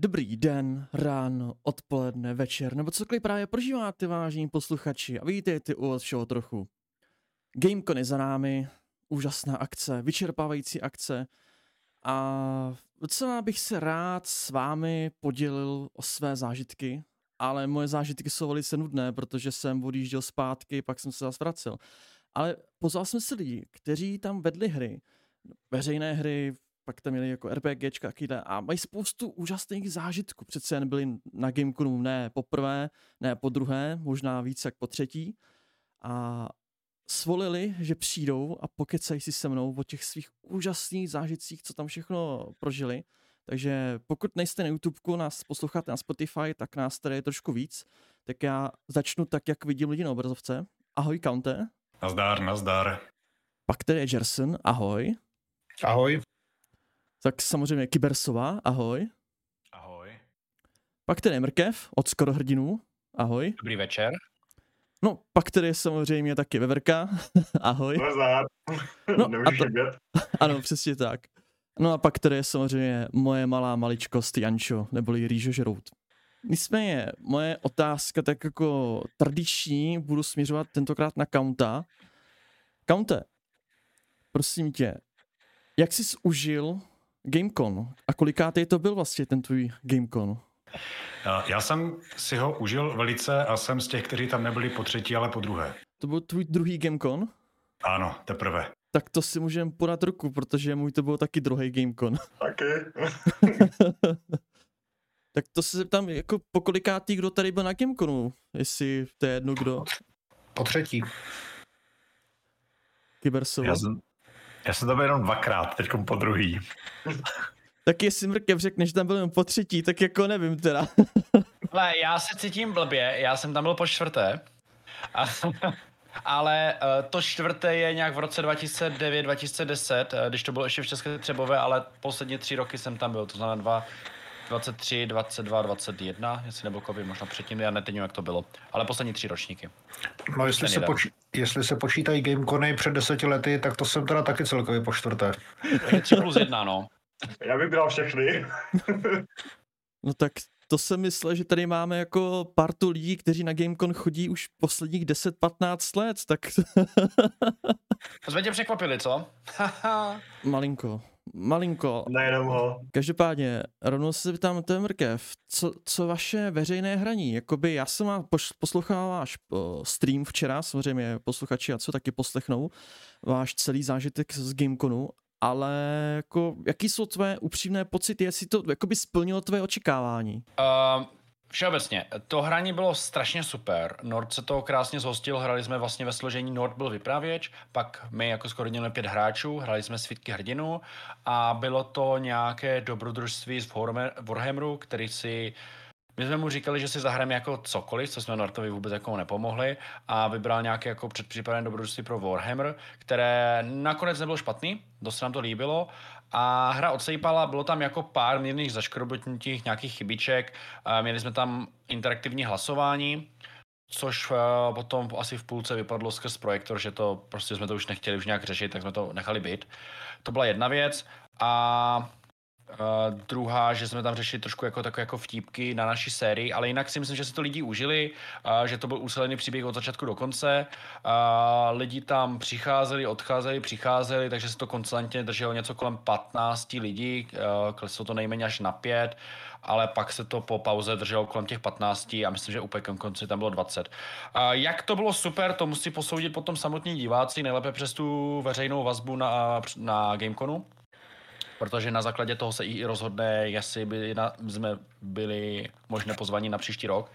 Dobrý den, ráno, odpoledne, večer, nebo cokoliv právě prožíváte, vážení posluchači a vítejte u od všeho trochu. Gamecon je za námi, úžasná akce, vyčerpávající akce a docela bych se rád s vámi podělil o své zážitky, ale moje zážitky jsou velice nudné, protože jsem odjížděl zpátky, pak jsem se zase vracel. Ale pozval jsem si lidi, kteří tam vedli hry, veřejné hry, pak tam měli jako RPGčka a mají spoustu úžasných zážitků. Přece jen byli na Gameconu ne poprvé, ne po druhé, možná víc jak po třetí. A svolili, že přijdou a pokecají si se mnou o těch svých úžasných zážitcích, co tam všechno prožili. Takže pokud nejste na YouTubeku, nás posloucháte na Spotify, tak nás tady je trošku víc. Tak já začnu tak, jak vidím lidi na obrazovce. Ahoj, Kante. Nazdar, nazdar. Pak tady je Jerson, ahoj. Ahoj. Tak samozřejmě Kybersova, ahoj. Ahoj. Pak tady je Mrkev od Skoro hrdinů, ahoj. Dobrý večer. No, pak tady je samozřejmě taky Veverka, ahoj. Nazdar. No, a to, ano, přesně tak. No a pak tady je samozřejmě moje malá maličkost Jančo, neboli Rýžo Žerout. Nicméně, moje otázka tak jako tradiční, budu směřovat tentokrát na Kaunta. Kaunte, prosím tě, jak jsi užil Gamecon. A kolikátý to byl vlastně ten tvůj Gamecon? Já jsem si ho užil velice a jsem z těch, kteří tam nebyli po třetí, ale po druhé. To byl tvůj druhý Gamecon? Ano, teprve. Tak to si můžeme podat ruku, protože můj to byl taky druhý Gamecon. Taky. tak to se tam jako po kolikátý, kdo tady byl na Gameconu, jestli to je jedno kdo. Po třetí. Kybersova. Já jsem, já jsem tam byl jenom dvakrát, teď po druhý. tak jestli Mrkev řekne, že tam byl jenom po třetí, tak jako nevím teda. Ale já se cítím blbě, já jsem tam byl po čtvrté. A, ale uh, to čtvrté je nějak v roce 2009-2010, uh, když to bylo ještě v České Třebové, ale poslední tři roky jsem tam byl, to znamená dva, 23, 22, 21, jestli nebo kovy, možná předtím, já netím, jak to bylo, ale poslední tři ročníky. No jestli se, poč- jestli se počítají Gamecony před deseti lety, tak to jsem teda taky celkově po čtvrté. Takže 3 plus 1, no. Já bych bral všechny. no tak to jsem myslel, že tady máme jako partu lidí, kteří na Gamecon chodí už posledních 10-15 let, tak... to jsme tě překvapili, co? Malinko malinko. Nejenom ho. Každopádně, rovnou se zeptám, to je mrkev, co, co vaše veřejné hraní? Jakoby já jsem vám poslouchal váš stream včera, samozřejmě posluchači a co taky poslechnou, váš celý zážitek z Gameconu, ale jako, jaký jsou tvé upřímné pocity, jestli to jakoby splnilo tvé očekávání? Uh, Všeobecně, to hraní bylo strašně super. Nord se toho krásně zhostil, hrali jsme vlastně ve složení Nord byl vypravěč, pak my jako skoro měli pět hráčů, hrali jsme svítky hrdinu a bylo to nějaké dobrodružství z Warhammeru, který si my jsme mu říkali, že si zahrajeme jako cokoliv, co jsme Nortovi vůbec jako nepomohli a vybral nějaké jako předpřipravené dobrodružství pro Warhammer, které nakonec nebylo špatný, dost nám to líbilo a hra odsejpala, bylo tam jako pár mírných zaškrobotnutích, nějakých chybiček, měli jsme tam interaktivní hlasování, což eh, potom asi v půlce vypadlo skrz projektor, že to prostě jsme to už nechtěli už nějak řešit, tak jsme to nechali být. To byla jedna věc a Uh, druhá, že jsme tam řešili trošku jako takové jako vtípky na naší sérii, ale jinak si myslím, že si to lidi užili, uh, že to byl úselený příběh od začátku do konce. Uh, lidi tam přicházeli, odcházeli, přicházeli, takže se to konstantně drželo něco kolem 15 lidí, uh, kleslo to nejméně až na 5, ale pak se to po pauze drželo kolem těch 15 a myslím, že úplně konci tam bylo 20. Uh, jak to bylo super, to musí posoudit potom samotní diváci, nejlépe přes tu veřejnou vazbu na, na Gameconu protože na základě toho se i rozhodne, jestli by na, jsme byli možné pozvaní na příští rok,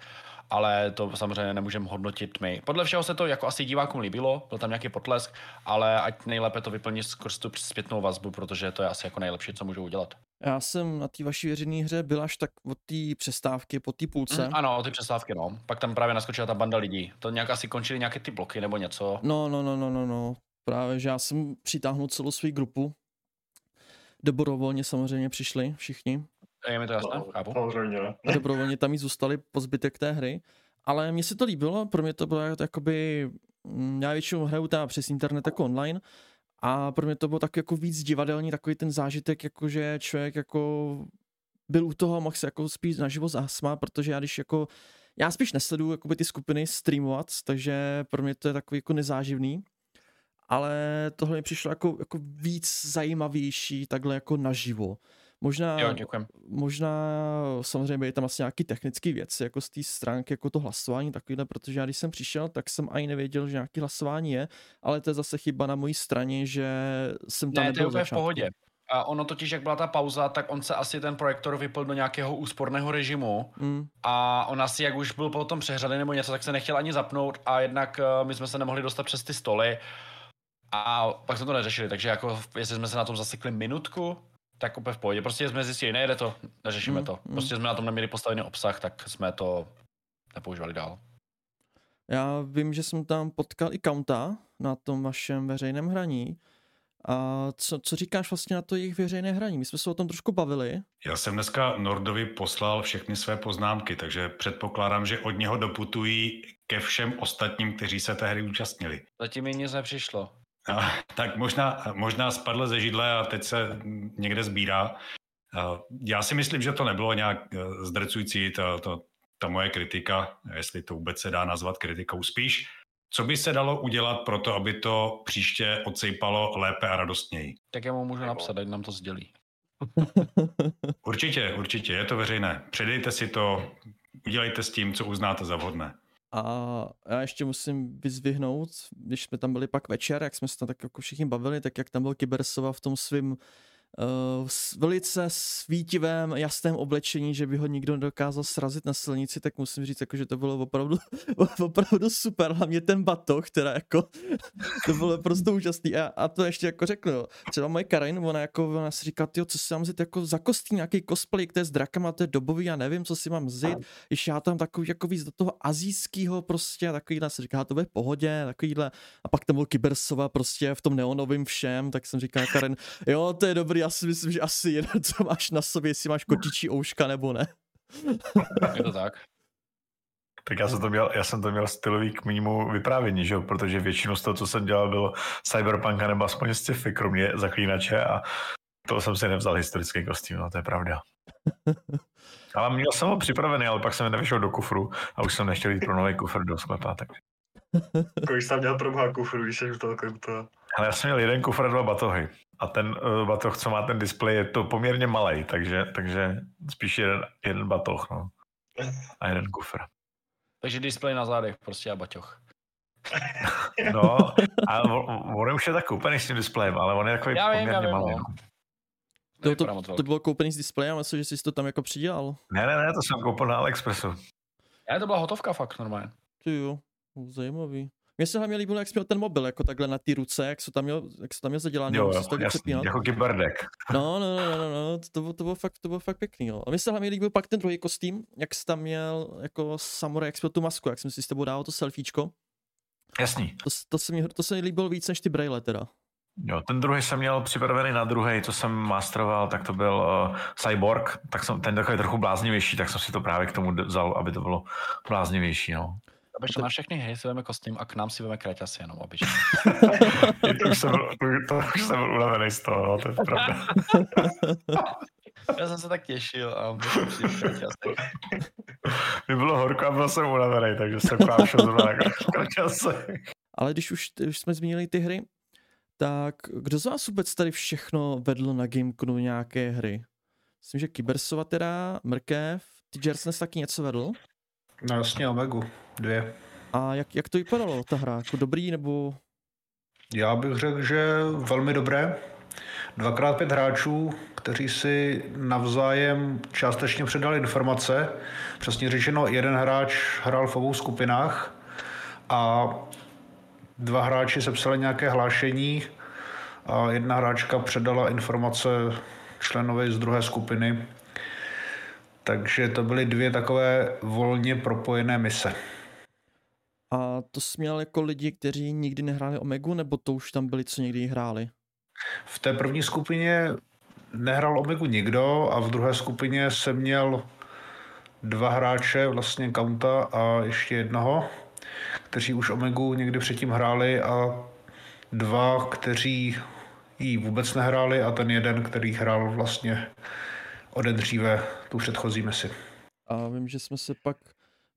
ale to samozřejmě nemůžeme hodnotit my. Podle všeho se to jako asi divákům líbilo, byl tam nějaký potlesk, ale ať nejlépe to vyplní skrz tu zpětnou vazbu, protože to je asi jako nejlepší, co můžou udělat. Já jsem na té vaší věřené hře byl až tak od té přestávky, po té půlce. Mm, ano, od té přestávky, no. Pak tam právě naskočila ta banda lidí. To nějak asi končili nějaké ty bloky nebo něco. No, no, no, no, no, no. Právě, že já jsem přitáhnul celou svou grupu, dobrovolně samozřejmě přišli všichni. Je mi to jasné, no, chápu. Samozřejmě. A dobrovolně tam i zůstali po zbytek té hry. Ale mně se to líbilo, pro mě to bylo jakoby, mm, já většinou hraju tam přes internet jako online a pro mě to bylo tak jako víc divadelní, takový ten zážitek, jakože člověk jako byl u toho, mohl se jako spíš naživo zásmát, protože já když jako, já spíš nesleduju jakoby ty skupiny streamovat, takže pro mě to je takový jako nezáživný, ale tohle mi přišlo jako, jako víc zajímavější takhle jako naživo. Možná, jo, děkujem. možná samozřejmě je tam asi nějaký technický věci, jako z té stránky, jako to hlasování takovýhle, protože já když jsem přišel, tak jsem ani nevěděl, že nějaký hlasování je, ale to je zase chyba na mojí straně, že jsem tam ne, nebyl to je v pohodě. A ono totiž, jak byla ta pauza, tak on se asi ten projektor vypl do nějakého úsporného režimu mm. a on asi, jak už byl potom přehřaden nebo něco, tak se nechtěl ani zapnout a jednak uh, my jsme se nemohli dostat přes ty stoly a pak jsme to neřešili, takže jako jestli jsme se na tom zasekli minutku, tak úplně v pohodě. Prostě jsme zjistili, nejde to, neřešíme mm, to. Mm. Prostě jsme na tom neměli postavený obsah, tak jsme to nepoužívali dál. Já vím, že jsem tam potkal i Kaunta na tom vašem veřejném hraní. A co, co říkáš vlastně na to jejich veřejné hraní? My jsme se o tom trošku bavili. Já jsem dneska Nordovi poslal všechny své poznámky, takže předpokládám, že od něho doputují ke všem ostatním, kteří se té hry účastnili. Zatím mi nic nepřišlo. No, tak možná, možná spadl ze židle a teď se někde sbírá. Já si myslím, že to nebylo nějak e, zdrcující, ta, ta, ta moje kritika, jestli to vůbec se dá nazvat kritikou. Spíš, co by se dalo udělat pro to, aby to příště odsejpalo lépe a radostněji? Tak já mu můžu napsat, ať nám to sdělí. určitě, určitě, je to veřejné. Předejte si to, udělejte s tím, co uznáte za vhodné. A já ještě musím vyzvihnout, když jsme tam byli pak večer, jak jsme se tam tak jako všichni bavili, tak jak tam byl Kybersova v tom svým uh, velice svítivém, jasném oblečení, že by ho nikdo nedokázal srazit na silnici, tak musím říct, jako, že to bylo opravdu, opravdu super. Hlavně ten batoh, teda jako, to bylo prostě úžasný. A, a to ještě jako řeknu, třeba moje Karin, ona jako, ona si říká, tyjo, co si mám vzít jako za kostým, nějaký cosplay, který je s drakama, to je dobový, já nevím, co si mám vzít. Ještě já tam takový jako víc do toho azijského prostě, takovýhle si říká, to bude v pohodě, takovýhle. A pak tam byl Kybersova prostě v tom neonovém všem, tak jsem říkal Karin, jo, to je dobrý, já si myslím, že asi jeden, co máš na sobě, jestli máš kočičí ouška nebo ne. Je to tak. Tak já jsem to měl, já jsem to měl stylový k mému vyprávění, že? protože většinu z toho, co jsem dělal, bylo cyberpunk nebo aspoň sci-fi, kromě zaklínače a to jsem si nevzal historický kostým, no to je pravda. Ale měl jsem ho připravený, ale pak jsem nevyšel do kufru a už jsem nechtěl jít pro nový kufr do sklepa, tak. Kolik jsi měl pro kufru, když jsi u toho to... Ale já jsem měl jeden kufr a dva batohy. A ten uh, batoh, co má ten displej, je to poměrně malý, takže, takže spíš jeden, jeden batoh, no. A jeden kufr. Takže displej na zádech prostě a baťoch. no, a on, on už je tak koupený s tím displejem, ale on je takový já poměrně vím, malý. No. To, to, to, to bylo koupený s displejem, myslím, že jsi to tam jako přidělal. Ne, ne, ne, to jsem koupil na AliExpressu. Ne, to byla hotovka fakt normálně. Ty jo, zajímavý. Mně se hlavně líbilo, jak jsi měl ten mobil, jako takhle na ty ruce, jak se tam měl, jak se tam měl zadělaný. Jo, jo, jasný, jako kyberdek. No, no, no, no, no, to, bylo, to, bylo fakt, to bylo fakt pěkný, jo. A mně se hlavně líbil pak ten druhý kostým, jak jsi tam měl jako samurai, jak jsi měl tu masku, jak jsem si s tebou dával to selfiečko. Jasný. To, to, se mi, to se mi líbilo víc než ty braille teda. Jo, ten druhý jsem měl připravený na druhý, co jsem masteroval, tak to byl uh, Cyborg, tak jsem ten takový trochu bláznivější, tak jsem si to právě k tomu vzal, aby to bylo bláznivější, no. Aby to... na všechny hry si veme kostým a k nám si veme kraťasy jenom obyčejně. to, už jsem, to, to už jsem byl unavený z toho, no, to je pravda. Já jsem se tak těšil a Mi bylo horko a byl jsem unavený, takže jsem právě šel zrovna na. Ale když už, když jsme zmínili ty hry, tak kdo z vás vůbec tady všechno vedl na Gameconu nějaké hry? Myslím, že Kybersova teda, Mrkev, ty Jersnes taky něco vedl? No jasně, Omegu, dvě. A jak, jak to vypadalo, ta hra? Jako dobrý nebo? Já bych řekl, že velmi dobré. Dvakrát pět hráčů, kteří si navzájem částečně předali informace. Přesně řečeno, jeden hráč hrál v obou skupinách a dva hráči sepsali nějaké hlášení a jedna hráčka předala informace členovi z druhé skupiny. Takže to byly dvě takové volně propojené mise. A to jsi měl jako lidi, kteří nikdy nehráli Omegu, nebo to už tam byli, co někdy hráli? V té první skupině nehrál Omegu nikdo a v druhé skupině jsem měl dva hráče, vlastně Kaunta a ještě jednoho, kteří už Omegu někdy předtím hráli a dva, kteří ji vůbec nehráli a ten jeden, který hrál vlastně ode dříve tu předchozí misi. A vím, že jsme se pak,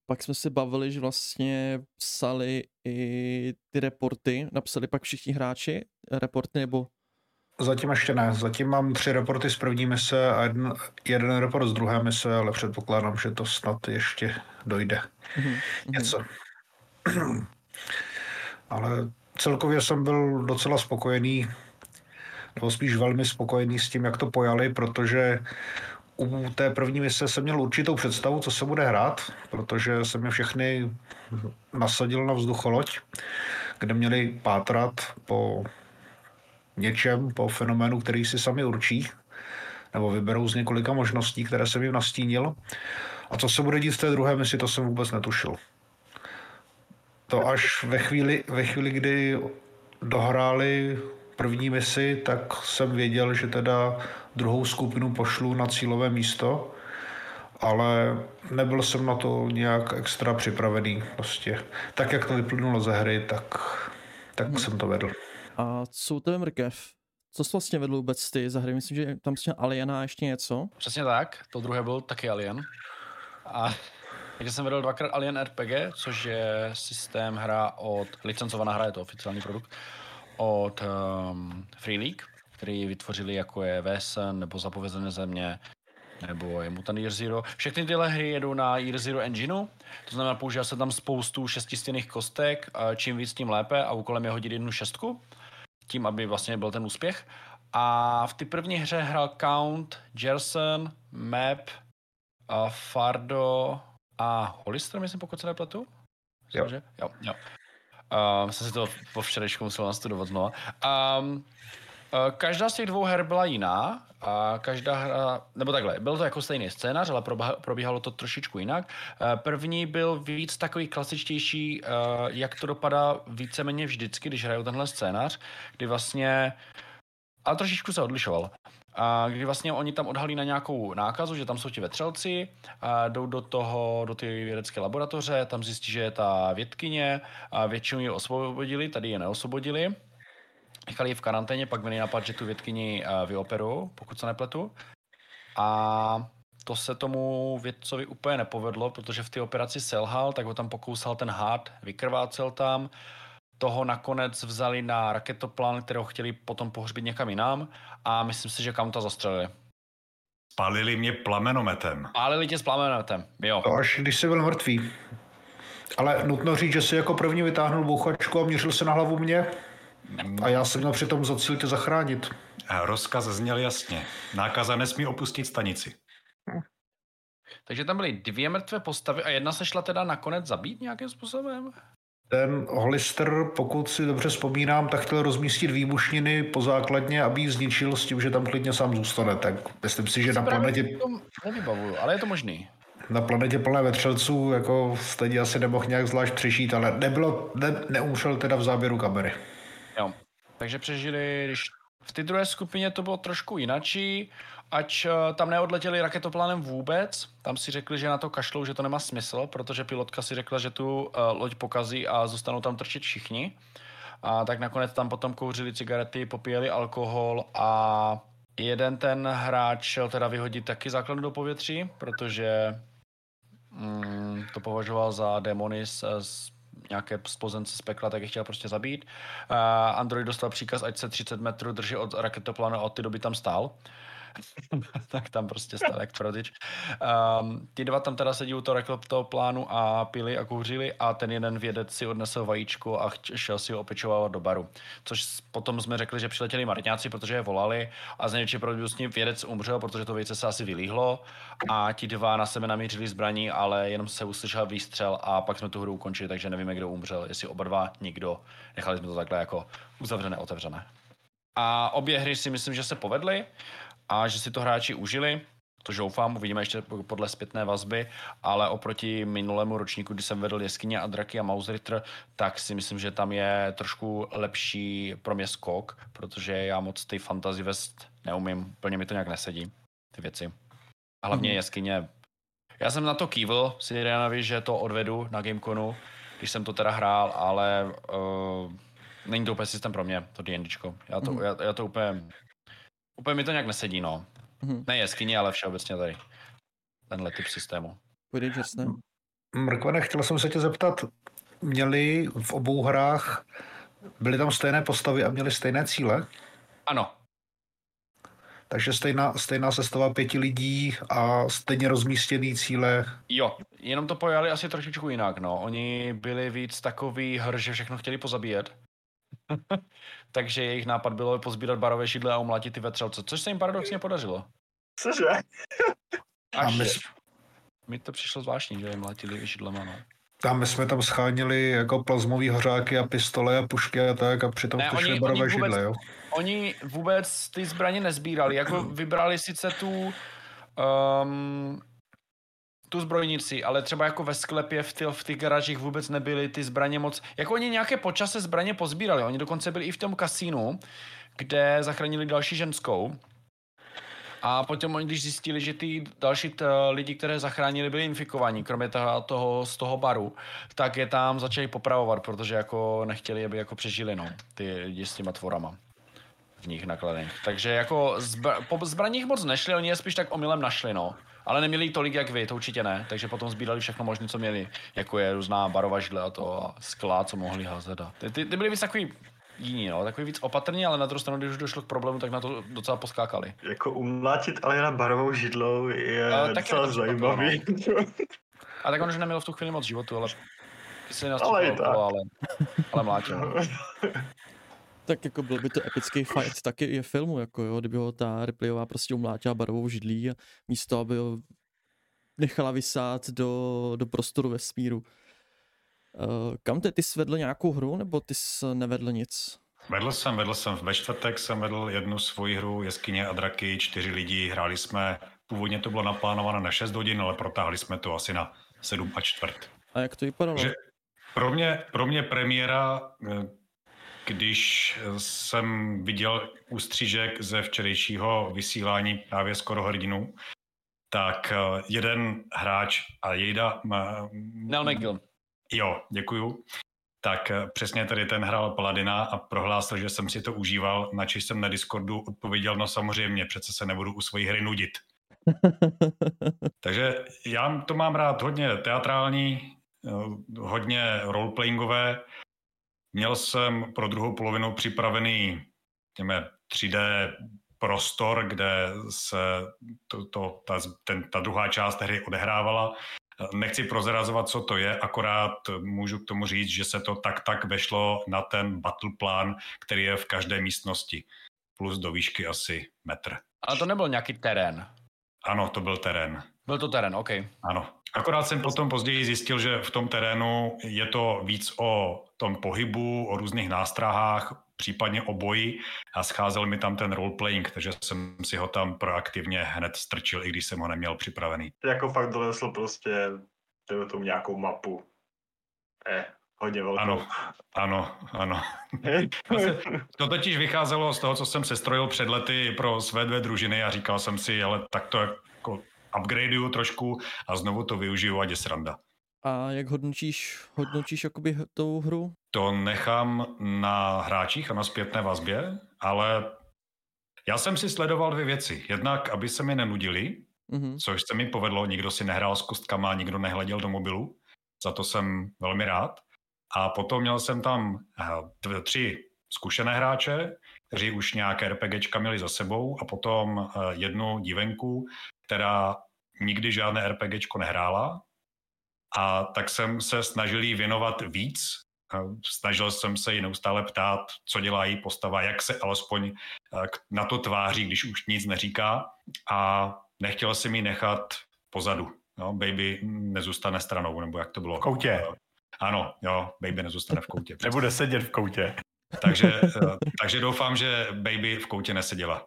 pak jsme se bavili, že vlastně psali i ty reporty, napsali pak všichni hráči reporty, nebo Zatím ještě ne. Zatím mám tři reporty z první mise a jeden, jeden report z druhé mise, ale předpokládám, že to snad ještě dojde. Mm-hmm. Něco. ale celkově jsem byl docela spokojený, nebo spíš velmi spokojený s tím, jak to pojali, protože u té první mise jsem měl určitou představu, co se bude hrát, protože jsem je všechny nasadil na vzducholoď, kde měli pátrat po něčem, po fenoménu, který si sami určí, nebo vyberou z několika možností, které jsem jim nastínil. A co se bude dít v té druhé misi, to jsem vůbec netušil. To až ve chvíli, ve chvíli kdy dohráli první misi, tak jsem věděl, že teda druhou skupinu pošlu na cílové místo, ale nebyl jsem na to nějak extra připravený. Prostě tak, jak to vyplynulo ze hry, tak, tak hmm. jsem to vedl. A co u tebe mrkev? Co jsi vlastně vedl vůbec ty za hry? Myslím, že tam jsi Aliena a ještě něco? Přesně tak, to druhé byl taky Alien. A takže jsem vedl dvakrát Alien RPG, což je systém hra od, licencovaná hra, je to oficiální produkt, od um, Free League, který vytvořili jako je Vesen nebo Zapovězené země, nebo je Mutant Year Zero. Všechny tyhle hry jedou na Year Zero engineu, to znamená, používá se tam spoustu šestistěných kostek, čím víc, tím lépe a úkolem je hodit jednu šestku, tím, aby vlastně byl ten úspěch. A v té první hře hrál Count, Jerson, Map, a Fardo a Hollister, myslím, pokud se nepletu. Jo. jo, jo. Uh, jsem si to po včerejšku musel nastudovat znova. Um, každá z těch dvou her byla jiná. A každá hra, nebo takhle, byl to jako stejný scénář, ale probíhalo to trošičku jinak. Uh, první byl víc takový klasičtější, uh, jak to dopadá víceméně vždycky, když hrajou tenhle scénář, kdy vlastně, ale trošičku se odlišoval a kdy vlastně oni tam odhalí na nějakou nákazu, že tam jsou ti vetřelci, a jdou do toho, do ty vědecké laboratoře, tam zjistí, že je ta vědkyně a většinu ji osvobodili, tady je neosvobodili. Nechali ji v karanténě, pak měli napad, že tu vědkyni vyoperují, pokud se nepletu. A to se tomu vědcovi úplně nepovedlo, protože v té operaci selhal, tak ho tam pokousal ten hád, vykrvácel tam, toho nakonec vzali na raketoplán, kterého chtěli potom pohřbit někam jinam a myslím si, že kam to zastřelili. Spálili mě plamenometem. Spálili tě s plamenometem, jo. To až když jsi byl mrtvý. Ale nutno říct, že si jako první vytáhnul bouchačku a měřil se na hlavu mě. A já jsem měl přitom za cíl tě zachránit. A rozkaz zněl jasně. Nákaza nesmí opustit stanici. Takže tam byly dvě mrtvé postavy a jedna se šla teda nakonec zabít nějakým způsobem? Ten Hollister, pokud si dobře vzpomínám, tak chtěl rozmístit výbušniny po základně, aby ji zničil s tím, že tam klidně sám zůstane. Tak myslím si, že na planetě... Nevybavuju, ale je to možný. Na planetě plné vetřelců jako stejně asi nemohl nějak zvlášť přežít, ale nebylo, ne, neumřel teda v záběru kamery. Jo, takže přežili, když v té druhé skupině to bylo trošku jinačí, ať eh, tam neodletěli raketoplánem vůbec, tam si řekli, že na to kašlou, že to nemá smysl, protože pilotka si řekla, že tu uh, loď pokazí a zůstanou tam trčet všichni. A tak nakonec tam potom kouřili cigarety, popíjeli alkohol a jeden ten hráč šel teda vyhodit taky základnu do povětří, protože mm, to považoval za démony z, z nějaké spozence z pekla, tak je chtěl prostě zabít. Android dostal příkaz, ať se 30 metrů drží od raketoplánu a od té doby tam stál. tak tam prostě stál jak prodič. Um, ty dva tam teda sedí u toho plánu a pili a kouřili a ten jeden vědec si odnesl vajíčku a šel si ho opečovávat do baru. Což potom jsme řekli, že přiletěli marňáci, protože je volali a z největší pravděpodobností vědec umřel, protože to vejce se asi vylíhlo a ti dva na sebe namířili zbraní, ale jenom se uslyšel výstřel a pak jsme tu hru ukončili, takže nevíme, kdo umřel, jestli oba dva, nikdo. Nechali jsme to takhle jako uzavřené, otevřené. A obě hry si myslím, že se povedly a že si to hráči užili, to doufám, uvidíme ještě podle zpětné vazby, ale oproti minulému ročníku, kdy jsem vedl Jeskyně a Draky a Mausritter, tak si myslím, že tam je trošku lepší pro mě skok, protože já moc ty fantasy vest neumím, plně mi to nějak nesedí, ty věci. A hlavně mm-hmm. Jeskyně, já jsem na to kývil Sirianovi, že to odvedu na Gameconu, když jsem to teda hrál, ale uh, není to úplně systém pro mě, to D&Dčko. Já to, mm. já, já to úplně Úplně mi to nějak nesedí, no. Mhm. Ne jeskyně, ale všeobecně tady. Tenhle typ systému. Voyagers, ne? Mrkvene, chtěl jsem se tě zeptat, měli v obou hrách, byly tam stejné postavy a měli stejné cíle? Ano, Takže stejná, stejná sestava pěti lidí a stejně rozmístěný cíle. jo, jenom to pojali asi trošičku jinak, no. Oni byli víc takový hr, že všechno chtěli pozabíjet. Takže jejich nápad bylo pozbírat barové židle a umlátit ty vetřelce, což se jim paradoxně podařilo. Cože? A my, mi to přišlo zvláštní, že je mlátili židlema, no. a my jsme tam schánili jako plazmový hořáky a pistole a pušky a tak a přitom Ne, šly oni- barové oni vůbec- židle, jo? Oni vůbec ty zbraně nezbírali, jako vybrali sice tu um, tu zbrojnici, ale třeba jako ve sklepě v, ty, v těch garážích vůbec nebyly ty zbraně moc, jako oni nějaké počase zbraně pozbírali, oni dokonce byli i v tom kasínu, kde zachránili další ženskou, a potom oni, když zjistili, že ty další t, lidi, které zachránili, byli infikovaní, kromě toho, toho, z toho baru, tak je tam začali popravovat, protože jako nechtěli, aby jako přežili, no, ty lidi s těma tvorama v nich nakladených. Takže jako zbra- po zbraních moc nešli, oni je spíš tak omylem našli, no. Ale neměli tolik jak vy, to určitě ne. Takže potom sbírali všechno možné, co měli, jako je různá barova židle a to a skla, co mohli házet. A ty, ty, ty byli víc takový jiní, no, takový víc opatrní, ale na druhou stranu, když už došlo k problému, tak na to docela poskákali. Jako umlátit Aliena barovou židlou je Ale taky docela zajímavý. A tak on už neměl v tu chvíli moc životu, ale si nás Ale ale, tak. ale, ale mlátil. Tak jako byl by to epický fight taky je filmu, jako jo, kdyby ho ta Ripleyová prostě umlátila barovou židlí a místo, aby ho nechala vysát do, do prostoru vesmíru. Uh, kam ty, ty jsi vedl nějakou hru, nebo ty jsi nevedl nic? Vedl jsem, vedl jsem ve čtvrtek, jsem vedl jednu svoji hru Jeskyně a draky, čtyři lidi, hráli jsme, původně to bylo naplánované na 6 hodin, ale protáhli jsme to asi na 7 a čtvrt. A jak to vypadalo? Že pro mě, pro mě premiéra, eh, když jsem viděl ústřížek ze včerejšího vysílání právě skoro hrdinů, tak eh, jeden hráč a Jejda... Nel McGill. Jo, děkuju. Tak eh, přesně tady ten hrál Paladina a prohlásil, že jsem si to užíval, načež jsem na Discordu odpověděl, no samozřejmě, přece se nebudu u svojí hry nudit. Takže já to mám rád hodně teatrální, eh, hodně roleplayingové. Měl jsem pro druhou polovinu připravený těme 3D prostor, kde se to, to, ta, ten, ta druhá část hry odehrávala. Nechci prozrazovat, co to je, akorát můžu k tomu říct, že se to tak tak vešlo na ten battle plán, který je v každé místnosti, plus do výšky asi metr. Ale to nebyl nějaký terén. Ano, to byl terén. Byl to terén, OK. Ano. Akorát jsem potom později zjistil, že v tom terénu je to víc o tom pohybu, o různých nástrahách, případně o boji a scházel mi tam ten roleplaying, takže jsem si ho tam proaktivně hned strčil, i když jsem ho neměl připravený. jako fakt dolesl prostě dejme tomu nějakou mapu. Eh, hodně velkou. Ano, ano, ano. To totiž vycházelo z toho, co jsem sestrojil před lety pro své dvě družiny a říkal jsem si, ale tak to upgradeuju trošku a znovu to využiju, ať je sranda. A jak hodnotíš, hodnotíš jakoby tou hru? To nechám na hráčích a na zpětné vazbě, ale já jsem si sledoval dvě věci. Jednak, aby se mi nenudili, Mhm. což se mi povedlo, nikdo si nehrál s kostkama, nikdo nehleděl do mobilu, za to jsem velmi rád. A potom měl jsem tam eh, dvě- tři zkušené hráče, kteří už nějaké RPGčka měli za sebou a potom eh, jednu dívenku, která nikdy žádné RPGčko nehrála a tak jsem se snažil jí věnovat víc. Snažil jsem se jí neustále ptát, co dělá její postava, jak se alespoň eh, na to tváří, když už nic neříká a nechtěl jsem ji nechat pozadu. No, baby nezůstane stranou, nebo jak to bylo? V koutě. Ano, jo, baby nezůstane v koutě. Nebude sedět v koutě. Takže, eh, takže doufám, že baby v koutě neseděla.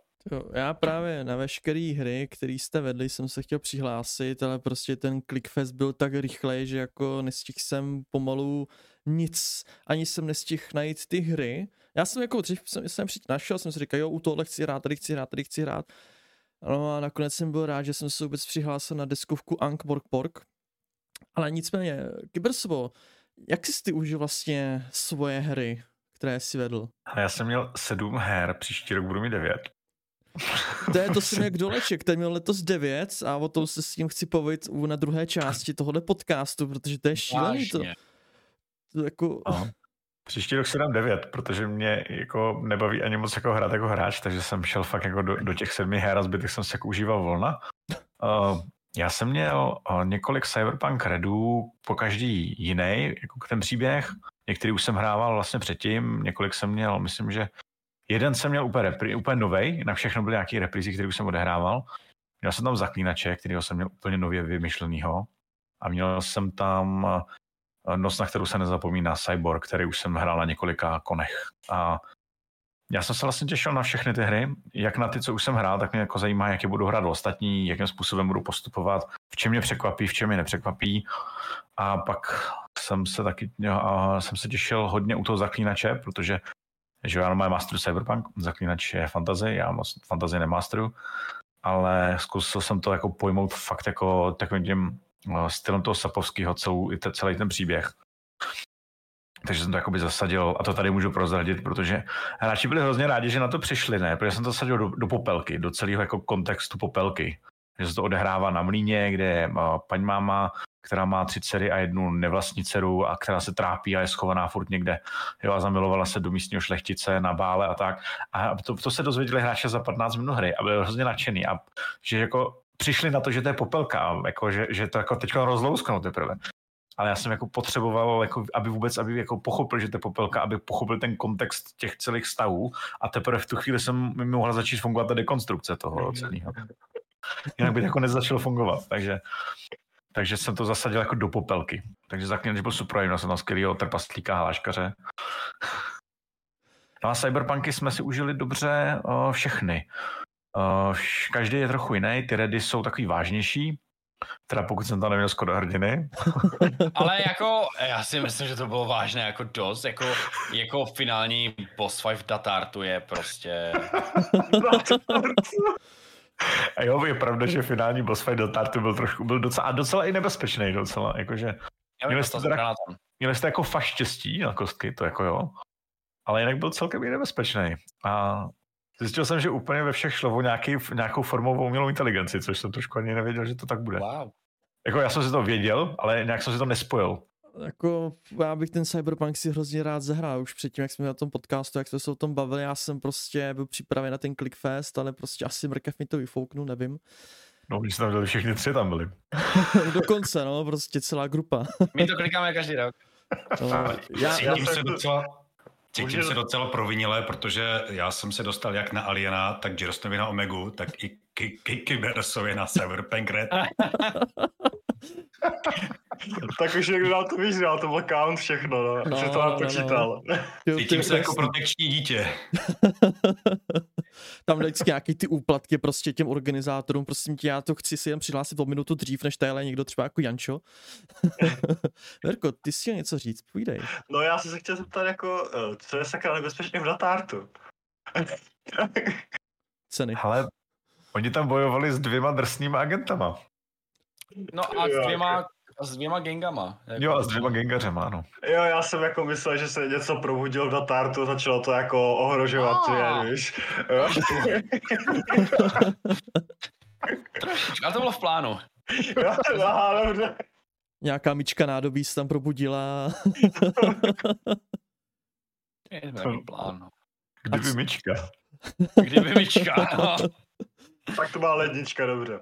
Já právě na veškeré hry, které jste vedli, jsem se chtěl přihlásit, ale prostě ten clickfest byl tak rychlej, že jako nestihl jsem pomalu nic, ani jsem nestihl najít ty hry. Já jsem jako dřív jsem, jsem přijď našel, jsem si říkal, jo, u tohle chci hrát, tady chci hrát, tady chci hrát. No a nakonec jsem byl rád, že jsem se vůbec přihlásil na deskovku Ankh Borg Pork. Ale nicméně, Kybersvo, jak jsi ty užil vlastně svoje hry, které jsi vedl? Já jsem měl sedm her, příští rok budu mít devět. To je to jsem jak doleček, ten měl letos 9 a o tom se s tím chci povit na druhé části tohohle podcastu, protože to je šílený. To, to jako, No. Příští rok si dám 9, protože mě jako nebaví ani moc jako hrát jako hráč, takže jsem šel fakt jako do, do těch sedmi her a zbytek jsem si jako užíval volna. Uh, já jsem měl uh, několik Cyberpunk redů, po každý jiný, jako ten příběh. Některý už jsem hrával vlastně předtím, několik jsem měl, myslím, že jeden jsem měl úplně, repri, úplně novej, na všechno byly nějaký reprízy, který už jsem odehrával. Měl jsem tam zaklínače, kterého jsem měl úplně nově vymyšlenýho. A měl jsem tam uh, noc, na kterou se nezapomíná, Cyborg, který už jsem hrál na několika konech. A já jsem se vlastně těšil na všechny ty hry, jak na ty, co už jsem hrál, tak mě jako zajímá, jak je budu hrát ostatní, jakým způsobem budu postupovat, v čem mě překvapí, v čem mě nepřekvapí. A pak jsem se taky, a jsem se těšil hodně u toho zaklínače, protože že já mám masteru Cyberpunk, zaklínač je fantasy, já moc fantasy nemasteru, ale zkusil jsem to jako pojmout fakt jako takovým tím eh, stylem toho Sapovského celou, celý ten příběh. Takže jsem to jakoby zasadil, a to tady můžu prozradit, protože hráči byli hrozně rádi, že na to přišli, ne? Protože jsem to zasadil do, do popelky, do celého jako kontextu popelky. Že se to odehrává na mlíně, kde je uh, paň máma, která má tři dcery a jednu nevlastní dceru a která se trápí a je schovaná furt někde. Jo, a zamilovala se do místního šlechtice na bále a tak. A to, to se dozvěděli hráči za 15 minut hry a byli hrozně nadšený. A že jako přišli na to, že to je popelka, jako, že, že to jako teď rozlousknou teprve. Ale já jsem jako potřeboval, jako, aby vůbec, aby jako pochopil, že to je popelka, aby pochopil ten kontext těch celých stavů a teprve v tu chvíli jsem mi mohla začít fungovat ta dekonstrukce toho celého. Jinak by to jako nezačalo fungovat, takže, takže jsem to zasadil jako do popelky. Takže zaklínač byl super, měl jsem tam skvělýho trpaslíka, hláškaře. No a Cyberpunky jsme si užili dobře uh, všechny. Uh, každý je trochu jiný, ty redy jsou takový vážnější, teda pokud jsem tam neměl skoro hrdiny. Ale jako, já si myslím, že to bylo vážné jako dost, jako, jako finální boss fight v Datartu je prostě... A jo, je pravda, že finální boss fight do Tartu byl trošku, byl docela, a docela i nebezpečný docela, jakože Měli jste to teda- měli jste jako fakt štěstí na kostky, to jako jo, ale jinak byl celkem i nebezpečný. A zjistil jsem, že úplně ve všech šlo o nějaký, nějakou formovou umělou inteligenci, což jsem trošku ani nevěděl, že to tak bude. Wow. Jako já jsem si to věděl, ale nějak jsem si to nespojil. Jako, já bych ten Cyberpunk si hrozně rád zahrál. Už předtím, jak jsme na tom podcastu, jak jsme se o tom bavili, já jsem prostě byl připraven na ten Clickfest, ale prostě asi mrkev mi to vyfouknu, nevím. No, když jsme tam byli všichni tři, tam byli. Dokonce, no, prostě celá grupa. My to klikáme každý rok. No, Já, já, cítím já se jsem- docela, cítím se docela provinile, protože já jsem se dostal jak na Aliena, tak Jirostovi na Omegu, tak i Ki- Ki- Kibersovi na Cyberpunk Red. tak už někdo nám to vyžral, to byl count všechno, no, No, že to no, nám no. počítal. ty- ty- Cítím se jako protekční dítě. Tam dají vždycky nějaký ty úplatky prostě těm organizátorům, prosím tě, já to chci si jen přihlásit o minutu dřív, než tadyhle někdo třeba jako Jančo. Verko, ty si něco říct, půjdej. No já jsem se chtěl zeptat jako, eh, co je sakra nebezpečný v Datartu? Ceny. Ale oni tam bojovali s dvěma drsnýma agentama. No a s dvěma, a s dvěma gengama. Jako, Jo, a s dvěma gengařema, ano. Jo, já jsem jako myslel, že se něco probudilo v Datartu, začalo to jako ohrožovat, Ah. oh. víš. Jo? Trošičku, ale to bylo v plánu. Jo, Aha, dobře. Nějaká myčka nádobí se tam probudila. Je to takový plán. no. Kdyby myčka. Kdyby myčka, no. Tak to byla lednička, dobře.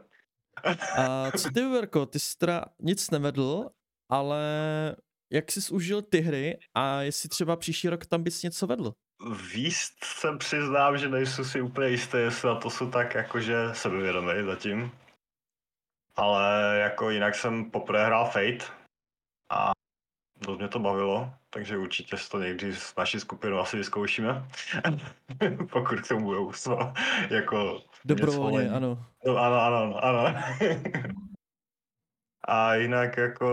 A co ty, Verko, ty jsi teda nic nevedl, ale jak jsi užil ty hry a jestli třeba příští rok tam bys něco vedl? Víst se přiznám, že nejsem si úplně jistý, jestli na to jsou tak jakože sebevědomý zatím. Ale jako jinak jsem poprvé hrál Fate a dost mě to bavilo, takže určitě si to někdy s naší skupinou asi vyzkoušíme. Pokud k tomu budou so, jako Dobrovolně, ano. No, ano, ano, ano. a jinak jako,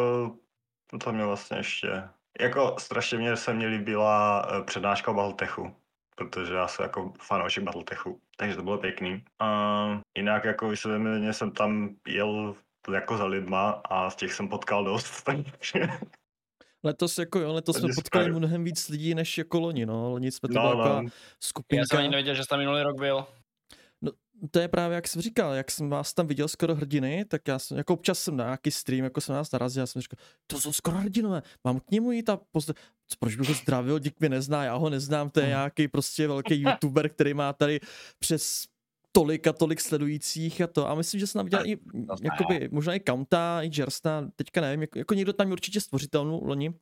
no to mě vlastně ještě, jako strašně mě se mě líbila eh, přednáška o Battletechu, protože já jsem jako fanoušek Battletechu, takže to bylo pěkný. A jinak jako vysvětleně jsem tam jel jako za lidma a z těch jsem potkal dost, takže Letos jako jo, letos jsme potkali mnohem víc lidí než jako loni, no. Loni jsme to no, byla no, taková Já jsem skupinka. ani nevěděl, že jsi tam minulý rok byl. No, to je právě, jak jsem říkal, jak jsem vás tam viděl skoro hrdiny, tak já jsem, jako občas jsem na nějaký stream, jako jsem nás narazil, já jsem říkal, to jsou skoro hrdinové, mám k němu jít a pozdra... proč bych ho zdravil, dík mě nezná, já ho neznám, to je nějaký prostě velký youtuber, který má tady přes tolik a tolik sledujících a to. A myslím, že se nám viděl i, jakoby, možná i Kaunta, i Jersta, teďka nevím, jako, jako někdo tam určitě stvořitelnou loni,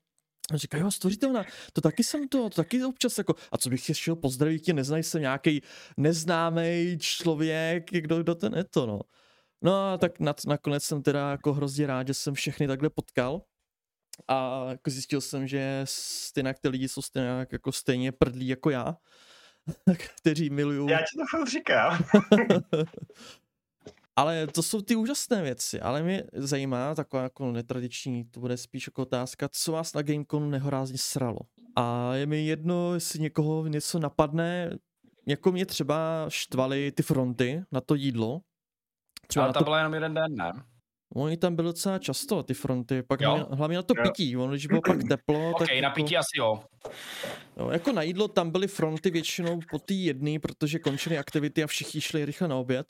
a říká, jo, stvořitelná, to taky jsem to, to taky občas jako, a co bych šel pozdravit, tě neznají se nějaký neznámý člověk, kdo, kdo ten je to, no. No a tak nad, nakonec jsem teda jako hrozně rád, že jsem všechny takhle potkal. A jako zjistil jsem, že stejně ty lidi jsou stejně, jako stejně prdlí jako já, kteří milují. Já ti to furt říkám. Ale to jsou ty úžasné věci, ale mě zajímá taková jako netradiční, to bude spíš jako otázka, co vás na Gameconu nehorázně sralo. A je mi jedno, jestli někoho něco napadne, jako mě třeba štvaly ty fronty na to jídlo. Třeba Ale to byla jenom jeden den, ne? Oni tam byly docela často, ty fronty, pak hlavně, hlavně na to jo. pití, ono, když bylo pak teplo. okay, tak na jako, pití asi jo. jo. Jako na jídlo tam byly fronty většinou po té jedné, protože končily aktivity a všichni šli rychle na oběd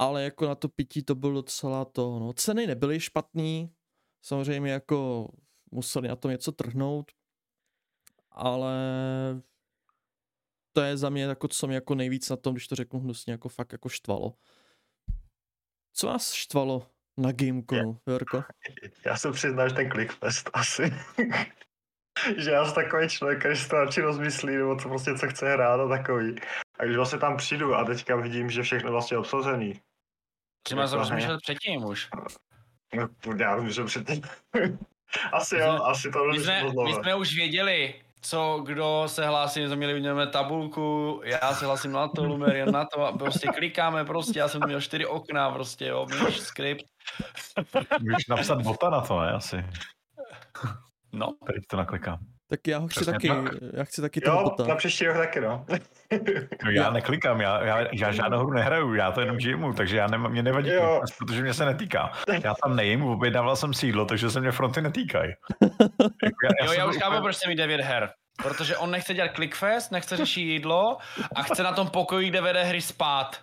ale jako na to pití to bylo docela to, no. Ceny nebyly špatný, samozřejmě jako museli na to něco trhnout, ale to je za mě jako, co mě jako nejvíc na tom, když to řeknu hnusně, jako fakt jako štvalo. Co vás štvalo na Gameconu, Jorko? Já jsem přiznal, že ten Clickfest asi. že já jsem takový člověk, který si to radši rozmyslí, nebo co prostě co chce hrát a takový. A když vlastně tam přijdu a teďka vidím, že všechno vlastně obsazený, Třeba jsem rozmýšlel předtím už. No, já rozmýšlel předtím. asi jo, jsme, asi to my jsme, my jsme už věděli, co, kdo se hlásí, jsme měli měli tabulku, já se hlásím na to, Lumerian na to a prostě klikáme prostě, já jsem měl čtyři okna prostě, jo, myš, skript. Můžeš napsat bota na to, ne, asi. No. Teď to naklikám. Tak já ho chci taky, tak. já chci taky toho bota. na příští rok taky, no. no já neklikám, já, já, já žádnou hru nehraju, já to jenom žimu, takže já nem, mě nevadí, jo. protože mě se netýká. Já tam nejím, objednával jsem sídlo, takže se mě fronty netýkají. jako já, já jo, já už chápu, proč jsem mít devět her. Protože on nechce dělat clickfest, nechce řešit jídlo a chce na tom pokoji, kde vede hry spát.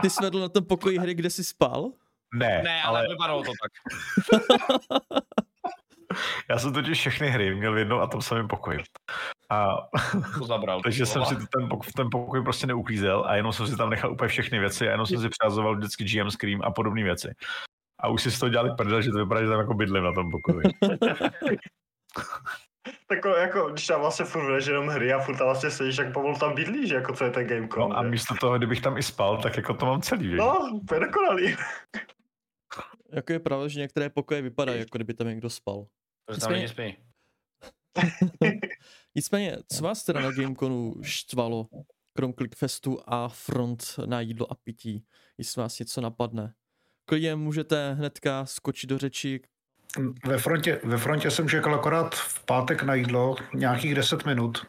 Ty jsi vedl na tom pokoji hry, kde jsi spal? Ne, ne ale, ale vypadalo to tak. Já jsem totiž všechny hry měl v jednom a tom samém pokoji. A, to zabral. takže jsem si ten, pokoj, ten pokoj prostě neuklízel a jenom jsem si tam nechal úplně všechny věci a jenom jsem si přázoval vždycky GM Scream a podobné věci. A už si z toho dělali prdel, že to vypadá, že tam jako bydlím na tom pokoji. tak jako, když tam vlastně furt že jenom hry a furt tam vlastně sedíš, jak pomalu tam bydlíš, jako co je ten Gamecom. No a místo toho, kdybych tam i spal, tak jako to mám celý. No, to je dokonalý. jako je pravda, že některé pokoje vypadají, jako kdyby tam někdo spal. To tam spí. Nicméně, co vás teda na Gameconu štvalo, krom Clickfestu a front na jídlo a pití, jestli vás něco napadne? Klidně můžete hnedka skočit do řeči. Ve frontě, ve frontě jsem čekal akorát v pátek na jídlo nějakých 10 minut.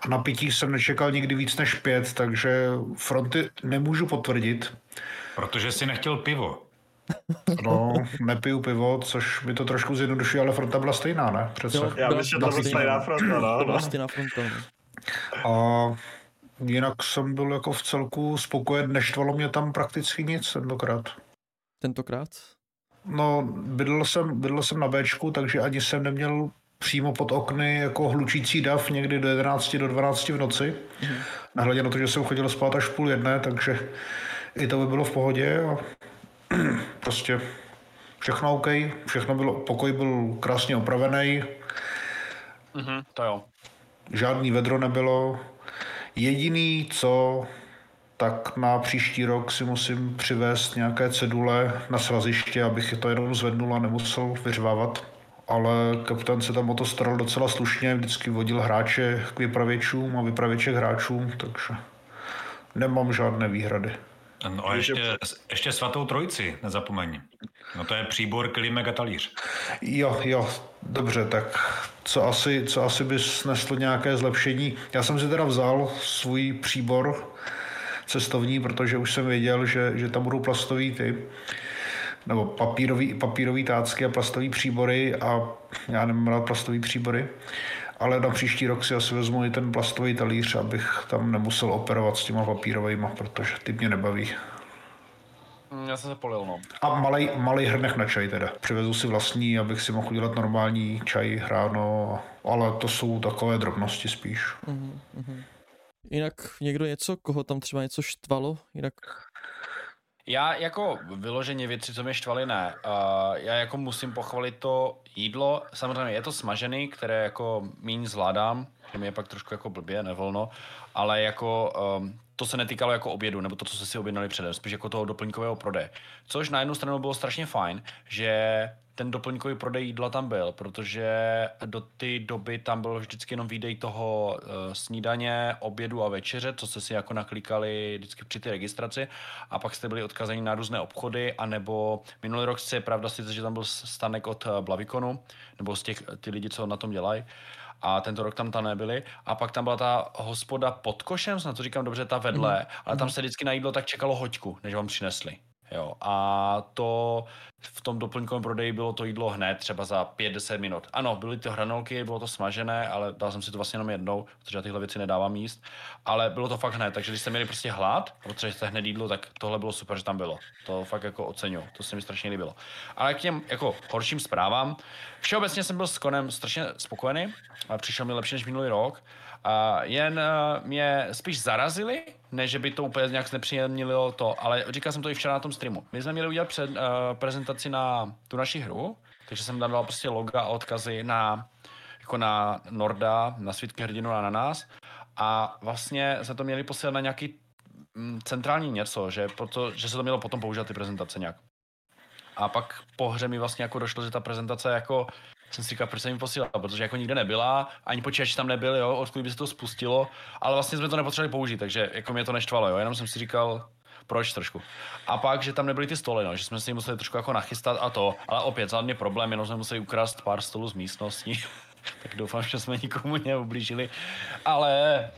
A na pití jsem nečekal nikdy víc než pět, takže fronty nemůžu potvrdit. Protože si nechtěl pivo. No, nepiju pivo, což mi to trošku zjednodušuje, ale fronta byla stejná, ne? Přece. Jo, Já myslím, že to byla stejná fronta, no. no. stejná fronta, no. A jinak jsem byl jako v celku spokojen, neštvalo mě tam prakticky nic tentokrát. Tentokrát? No, bydl jsem, bydl jsem na Bčku, takže ani jsem neměl přímo pod okny jako hlučící dav někdy do 11, do 12 v noci. Mm. Nehledě na to, že jsem chodil spát až půl jedné, takže i to by bylo v pohodě. A prostě všechno OK, všechno bylo, pokoj byl krásně opravený. Mm-hmm, to jo. Žádný vedro nebylo. Jediný, co tak na příští rok si musím přivést nějaké cedule na sraziště, abych to jenom zvednul a nemusel vyřvávat. Ale kapitán se tam o to staral docela slušně, vždycky vodil hráče k vypravěčům a vypravěče k hráčům, takže nemám žádné výhrady. No a ještě, ještě svatou trojici, nezapomeň. No to je příbor, klimek a talíř. Jo, jo, dobře, tak co asi, co asi by sneslo nějaké zlepšení? Já jsem si teda vzal svůj příbor cestovní, protože už jsem věděl, že, že tam budou plastový ty nebo papírový, papírový tácky a plastové příbory a já nemám rád plastové příbory. Ale na příští rok si asi vezmu i ten plastový talíř, abych tam nemusel operovat s těma papírovými, protože ty mě nebaví. Já jsem se polil, no. A malý, malý hrnek na čaj teda. Přivezu si vlastní, abych si mohl udělat normální čaj ráno, ale to jsou takové drobnosti spíš. Mhm, mhm. Jinak někdo něco, koho tam třeba něco štvalo? Jinak Já jako vyloženě věci, co mě štvaly, ne. Uh, já jako musím pochvalit to jídlo. Samozřejmě je to smažený, které jako míň zvládám, že mi je pak trošku jako blbě, nevolno, ale jako um, to se netýkalo jako obědu, nebo to, co jsme si objednali předem, spíš jako toho doplňkového prodeje. Což na jednu stranu bylo strašně fajn, že ten doplňkový prodej jídla tam byl, protože do té doby tam byl vždycky jenom výdej toho uh, snídaně, obědu a večeře, co jste si jako naklikali vždycky při té registraci a pak jste byli odkazeni na různé obchody, anebo minulý rok je pravda sice, že tam byl stanek od uh, Blavikonu, nebo z těch ty lidi, co na tom dělají, a tento rok tam ta nebyli. A pak tam byla ta hospoda pod košem, snad to říkám dobře, ta vedle, mm. ale tam se vždycky na jídlo tak čekalo hoďku, než vám přinesli. Jo, a to v tom doplňkovém prodeji bylo to jídlo hned, třeba za 5-10 minut. Ano, byly to hranolky, bylo to smažené, ale dal jsem si to vlastně jenom jednou, protože já tyhle věci nedávám jíst, ale bylo to fakt hned, takže když jste měli prostě hlad, a potřebujete hned jídlo, tak tohle bylo super, že tam bylo. To fakt jako oceňuju, to se mi strašně líbilo. Ale k těm jako horším zprávám, všeobecně jsem byl s konem strašně spokojený, a přišel mi lepší než minulý rok, a jen uh, mě spíš zarazili, ne, že by to úplně nějak znepříjemnilo to, ale říkal jsem to i včera na tom streamu. My jsme měli udělat před, uh, prezentaci na tu naši hru, takže jsem tam dal prostě loga a odkazy na, jako na Norda, na Svítky hrdinu a na nás. A vlastně jsme to měli posílat na nějaký mm, centrální něco, že, proto, že se to mělo potom používat ty prezentace nějak. A pak po hře mi vlastně jako došlo, že ta prezentace jako jsem si říkal, proč jsem jim posílal, protože jako nikde nebyla, ani počítač tam nebyl, jo, odkud by se to spustilo, ale vlastně jsme to nepotřebovali použít, takže jako mě to neštvalo, jo, jenom jsem si říkal, proč trošku. A pak, že tam nebyly ty stoly, no, že jsme si je museli trošku jako nachystat a to, ale opět, za mě problém, jenom jsme museli ukrást pár stolů z místnosti, tak doufám, že jsme nikomu neublížili, ale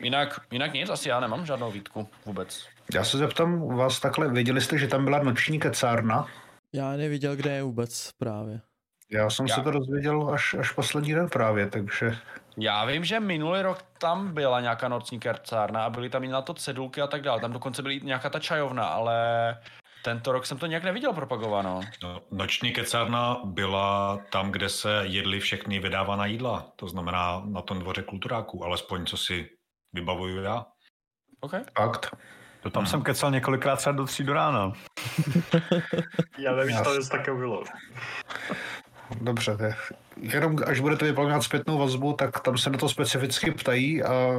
jinak, jinak nic, asi já nemám žádnou výtku vůbec. Já se zeptám vás takhle, věděli jste, že tam byla noční kecárna? já neviděl, kde je vůbec právě. Já jsem Já- se to dozvěděl až, až poslední den právě, takže Já vím, že minulý rok tam byla nějaká nocní kercárna a byly tam i na to cedulky a tak dále. Tam dokonce byly nějaká ta čajovna, ale tento rok jsem to nějak neviděl propagováno. No, noční kecárna byla tam, kde se jedly všechny vydávaná jídla. To znamená na tom dvoře kulturáků, alespoň co si vybavuju já. OK. fakt. To tam jsem kecal několikrát třeba do tří do rána. Já nevím, že to také bylo. Dobře, tak jenom až budete vyplňovat zpětnou vazbu, tak tam se na to specificky ptají a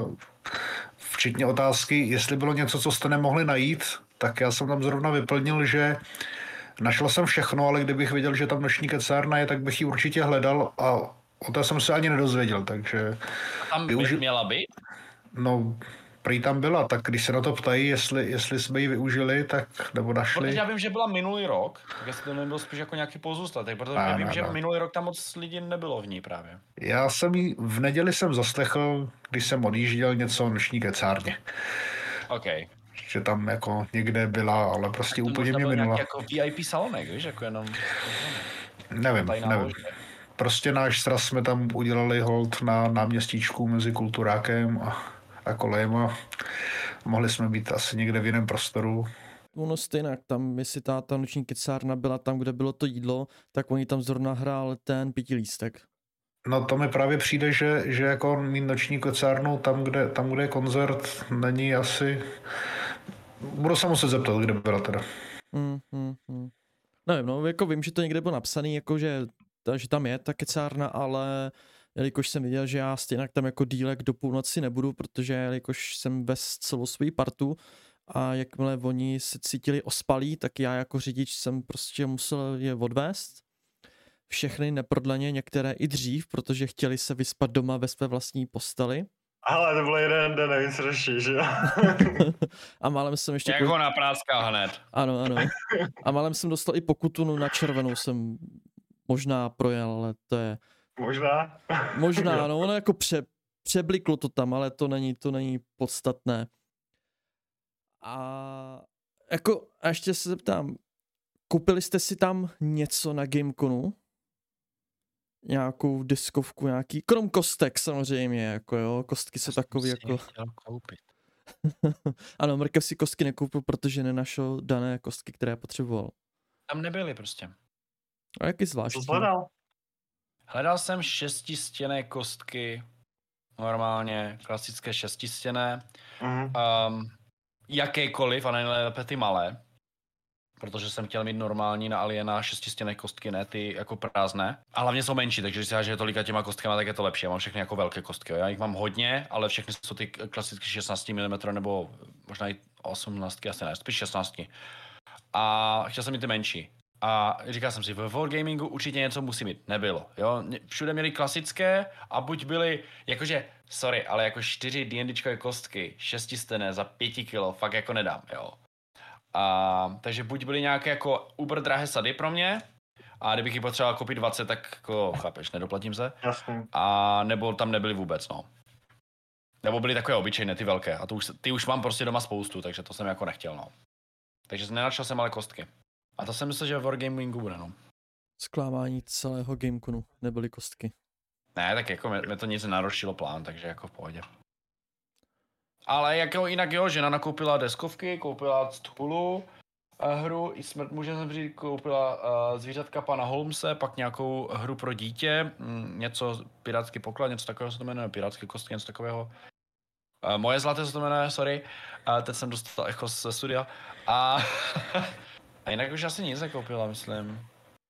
včetně otázky, jestli bylo něco, co jste nemohli najít, tak já jsem tam zrovna vyplnil, že našel jsem všechno, ale kdybych věděl, že tam noční kecárna je, tak bych ji určitě hledal a o té jsem se ani nedozvěděl, takže Tam by Využi- měla být? no, prý tam byla, tak když se na to ptají, jestli, jestli jsme ji využili, tak nebo našli. Protože já vím, že byla minulý rok, tak jestli to nebyl spíš jako nějaký pozůstatek, protože Ne, já vím, ne, že ne. minulý rok tam moc lidí nebylo v ní právě. Já jsem ji v neděli jsem zaslechl, když jsem odjížděl něco noční kecárně. OK. že tam jako někde byla, ale prostě úplně mě minula. jako VIP salonek, víš, jako jenom Nevím, nevím. Prostě náš sraz jsme tam udělali hold na náměstíčku mezi Kulturákem a, a kolejem a mohli jsme být asi někde v jiném prostoru. Ono stejnak, tam jestli ta, ta noční kecárna byla tam, kde bylo to jídlo, tak oni tam zrovna hrál ten pětilístek. No to mi právě přijde, že, že jako mít noční kecárnu tam kde, tam, kde je koncert, není asi... Budu se muset zeptat, kde byla teda. Hmm, hmm, hmm. Nevím, no, jako vím, že to někde bylo napsaný, jako že, že tam je ta kecárna, ale jelikož jsem viděl, že já stejně tam jako dílek do půlnoci nebudu, protože jelikož jsem bez celou svou partu a jakmile oni se cítili ospalí, tak já jako řidič jsem prostě musel je odvést. Všechny neprodleně, některé i dřív, protože chtěli se vyspat doma ve své vlastní posteli. Ale to byl jeden den, nevím, co řeší, že jo? a málem jsem ještě... Jak ho napráská hned. Ano, ano. A málem jsem dostal i pokutu no, na červenou jsem možná projel, ale to je... Možná. Možná, no, ono jako pře, přebliklo to tam, ale to není, to není podstatné. A jako, a ještě se zeptám, koupili jste si tam něco na Gameconu? nějakou diskovku, nějaký, krom kostek samozřejmě, jako jo, kostky se takový jako... koupit. ano, Mrkev si kostky nekoupil, protože nenašel dané kostky, které potřeboval. Tam nebyly prostě. A jaký zvláštní. Co hledal? Hledal jsem šestistěné kostky, normálně, klasické šestistěné, Mhm. um, jakékoliv, a nejlépe ty malé, protože jsem chtěl mít normální na Aliena šestistěné kostky, ne ty jako prázdné. A hlavně jsou menší, takže když si háže tolika těma kostkama, tak je to lepší. Já mám všechny jako velké kostky. Jo. Já jich mám hodně, ale všechny jsou ty klasické 16 mm nebo možná i 18, asi ne, spíš 16. A chtěl jsem mít ty menší. A říkal jsem si, ve Wargamingu určitě něco musí mít. Nebylo. Jo? Všude měli klasické a buď byly, jakože, sorry, ale jako čtyři D&Dčkové kostky, šestistené za pěti kilo, fakt jako nedám, jo. A, takže buď byly nějaké jako uber drahé sady pro mě, a kdybych jich potřeboval koupit 20, tak jako, chápeš, nedoplatím se. Jasně. A nebo tam nebyly vůbec, no. Nebo byly takové obyčejné, ty velké. A to už, ty už mám prostě doma spoustu, takže to jsem jako nechtěl, no. Takže nenašel jsem ale kostky. A to jsem myslel, že v Wargamingu bude, no. Zklamání celého Gameconu, nebyly kostky. Ne, tak jako mě, mě to nic nenarošilo plán, takže jako v pohodě. Ale jako jinak jo, žena nakoupila deskovky, koupila Cthulhu, eh, hru i Smrt může zemřít, koupila uh, zvířatka pana Holmese, pak nějakou hru pro dítě, mm, něco pirátský poklad, něco takového se to jmenuje, pirátské kostky, něco takového. Uh, moje zlaté se to jmenuje, sorry, uh, teď jsem dostal jako ze studia. A, jinak už asi nic nekoupila, myslím.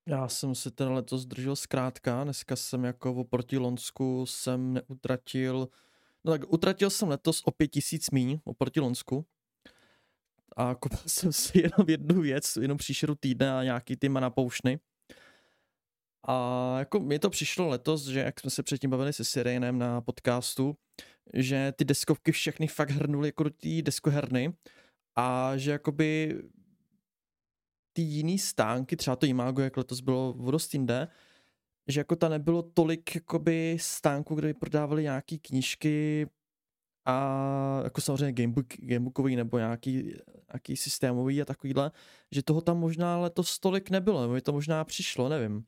Já jsem si ten letos držel zkrátka, dneska jsem jako oproti Lonsku jsem neutratil, no tak utratil jsem letos o pět tisíc míň oproti Lonsku a koupil jsem si jenom jednu věc, jenom příšeru týdne a nějaký ty mana poušny. A jako mi to přišlo letos, že jak jsme se předtím bavili se Sirenem na podcastu, že ty deskovky všechny fakt hrnuly jako do té deskoherny a že jakoby ty jiný stánky, třeba to Imago, jak letos bylo o dost jinde, že jako ta nebylo tolik jakoby stánků, kde by prodávali nějaký knížky a jako samozřejmě gamebook, gamebookový nebo nějaký, nějaký systémový a takovýhle, že toho tam možná letos tolik nebylo, nebo mi to možná přišlo, nevím.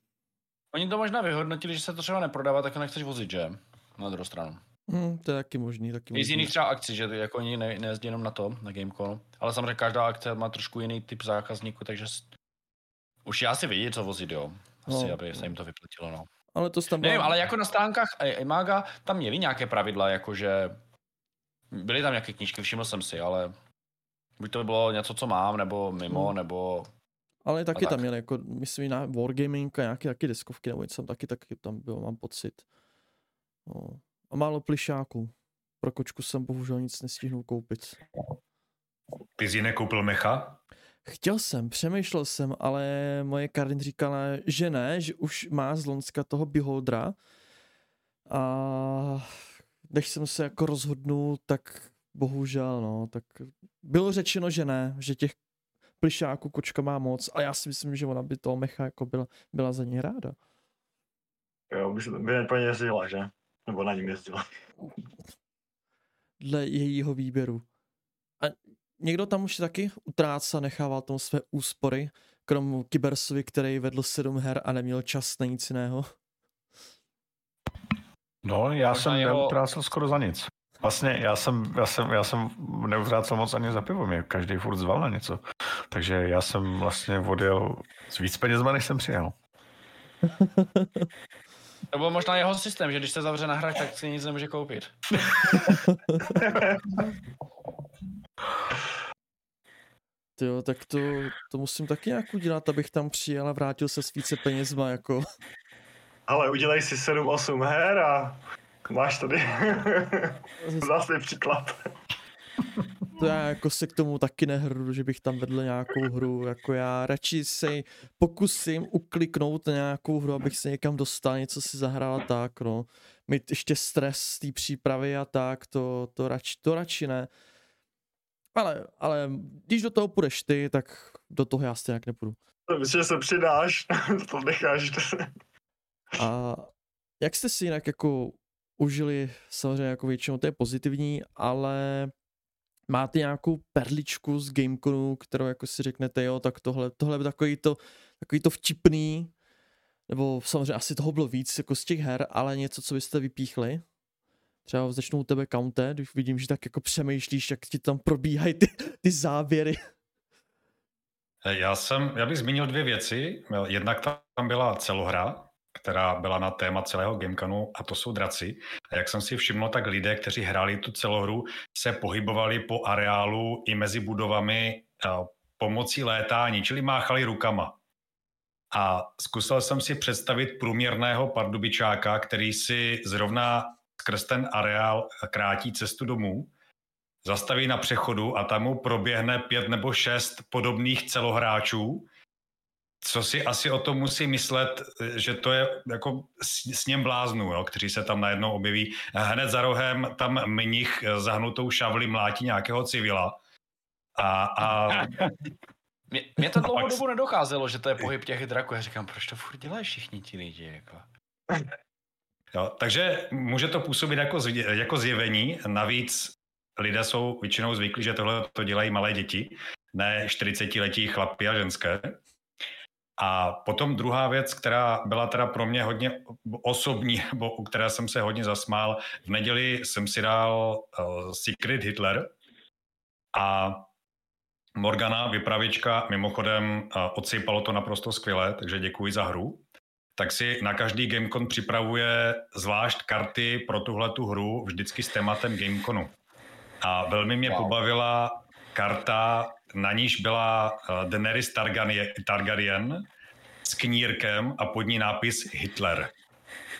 Oni to možná vyhodnotili, že se to třeba neprodává, tak nechceš vozit, že? Na druhou stranu. Hmm, to je taky možný, taky I z možný. jiných třeba akcí, že jako oni ne, nejezdí jenom na to, na Gameconu. Ale samozřejmě každá akce má trošku jiný typ zákazníků, takže už já si vědí, co vozit, jo. Asi, No, aby se jim to vyplatilo, no. Ale to tam Nevím, ale jako na stránkách Imaga tam měli nějaké pravidla, jakože byly tam nějaké knížky, všiml jsem si, ale buď to bylo něco, co mám, nebo mimo, Hmm. nebo Ale taky tak. tam měli, jako, myslím, na Wargaming a nějaké taky deskovky, nebo něco tam taky, taky tam bylo, mám pocit. No. A málo plišáků. Pro kočku jsem bohužel nic nestihnul koupit. Ty jsi nekoupil mecha? Chtěl jsem, přemýšlel jsem, ale moje Karin říkala, že ne, že už má z Lonska toho Beholdera. A než jsem se jako rozhodnul, tak bohužel, no, tak bylo řečeno, že ne, že těch plišáků kočka má moc, a já si myslím, že ona by toho mecha jako byla, byla za něj ráda. Jo, by, by jezdila, že? Nebo na ním jezdila. dle jejího výběru. A někdo tam už taky utrácel, nechával tam své úspory, krom Kybersovi, který vedl sedm her a neměl čas na nic jiného. No, já Možná jsem jeho- neutrácel skoro za nic. Vlastně já jsem, já jsem, já jsem neutrácel moc ani za pivo, mě každý furt zval na něco. Takže já jsem vlastně odjel s víc penězma, než jsem přijel. to byl možná jeho systém, že když se zavře na hrách, tak si nic nemůže koupit. Jo, tak to, to musím taky nějak udělat, abych tam přijel a vrátil se s více penězma, jako. Ale udělej si 7-8 her a máš tady zase příklad. To já jako se k tomu taky nehru, že bych tam vedl nějakou hru, jako já radši se pokusím ukliknout na nějakou hru, abych se někam dostal, něco si zahrál tak, no. Mít ještě stres z té přípravy a tak, to, to, radši, to radši ne. Ale, ale když do toho půjdeš ty, tak do toho já stejně nepůjdu. Myslím, že se přidáš, to necháš. A jak jste si jinak jako užili, samozřejmě jako většinou to je pozitivní, ale máte nějakou perličku z Gameconu, kterou jako si řeknete, jo, tak tohle, tohle je takový to, takový to vtipný, Nebo samozřejmě asi toho bylo víc jako z těch her, ale něco, co byste vypíchli? Třeba začnu u tebe Counte, když vidím, že tak jako přemýšlíš, jak ti tam probíhají ty, ty záběry. Já jsem, já bych zmínil dvě věci. Jednak tam byla celohra, která byla na téma celého Gameconu a to jsou draci. A jak jsem si všiml, tak lidé, kteří hráli tu celohru, se pohybovali po areálu i mezi budovami pomocí létání, čili máchali rukama. A zkusil jsem si představit průměrného pardubičáka, který si zrovna skrz ten areál krátí cestu domů, zastaví na přechodu a tam mu proběhne pět nebo šest podobných celohráčů, co si asi o tom musí myslet, že to je jako s ním bláznu, jo, kteří se tam najednou objeví. Hned za rohem tam mnich zahnutou šavli mlátí nějakého civila. A, a... Mě, mě to dlouhou dobu nedocházelo, že to je pohyb těch draků. Já říkám, proč to furt dělají všichni ti lidi? Jako? Jo, takže může to působit jako, jako zjevení. Navíc lidé jsou většinou zvyklí, že tohle to dělají malé děti, ne 40-letí chlapy a ženské. A potom druhá věc, která byla teda pro mě hodně osobní, nebo u které jsem se hodně zasmál, v neděli jsem si dal uh, Secret Hitler a Morgana, vypravěčka, mimochodem uh, odsypalo to naprosto skvěle, takže děkuji za hru. Tak si na každý Gamecon připravuje zvlášť karty pro tuhle tu hru vždycky s tématem Gameconu. A velmi mě wow. pobavila karta, na níž byla uh, Daenerys Targaryen s knírkem a pod ní nápis Hitler.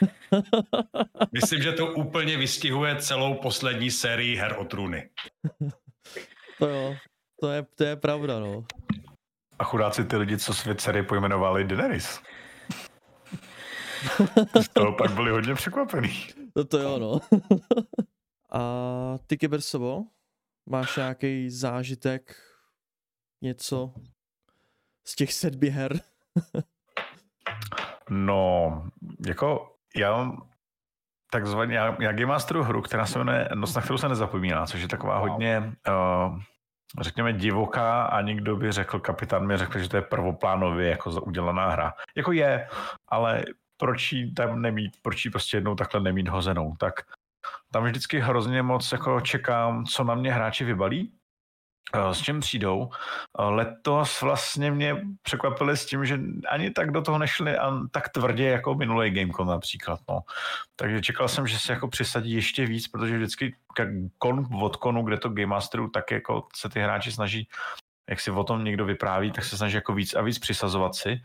Myslím, že to úplně vystihuje celou poslední sérii her o trůny. To jo, to je, to je pravda, no. A chudáci ty lidi, co svět série pojmenovali Daenerys. Z toho pak byli hodně překvapený. No to jo, no. A ty, Kybersovo, máš nějaký zážitek, něco z těch sedmi her? no, jako já mám takzvaně, já, já Game Masteru hru, která se jmenuje Noc, na kterou se nezapomíná, což je taková wow. hodně, uh, řekněme, divoká a někdo by řekl, kapitán mi řekl, že to je prvoplánově jako udělaná hra. Jako je, ale proč jí tam nemít, proč jí prostě jednou takhle nemít hozenou, tak tam vždycky hrozně moc jako čekám, co na mě hráči vybalí, s čím přijdou. Letos vlastně mě překvapili s tím, že ani tak do toho nešli a tak tvrdě jako minulý Gamecom například. No. Takže čekal jsem, že se jako přisadí ještě víc, protože vždycky kon od konu, kde to Game Masteru, tak jako se ty hráči snaží jak si o tom někdo vypráví, tak se snaží jako víc a víc přisazovat si.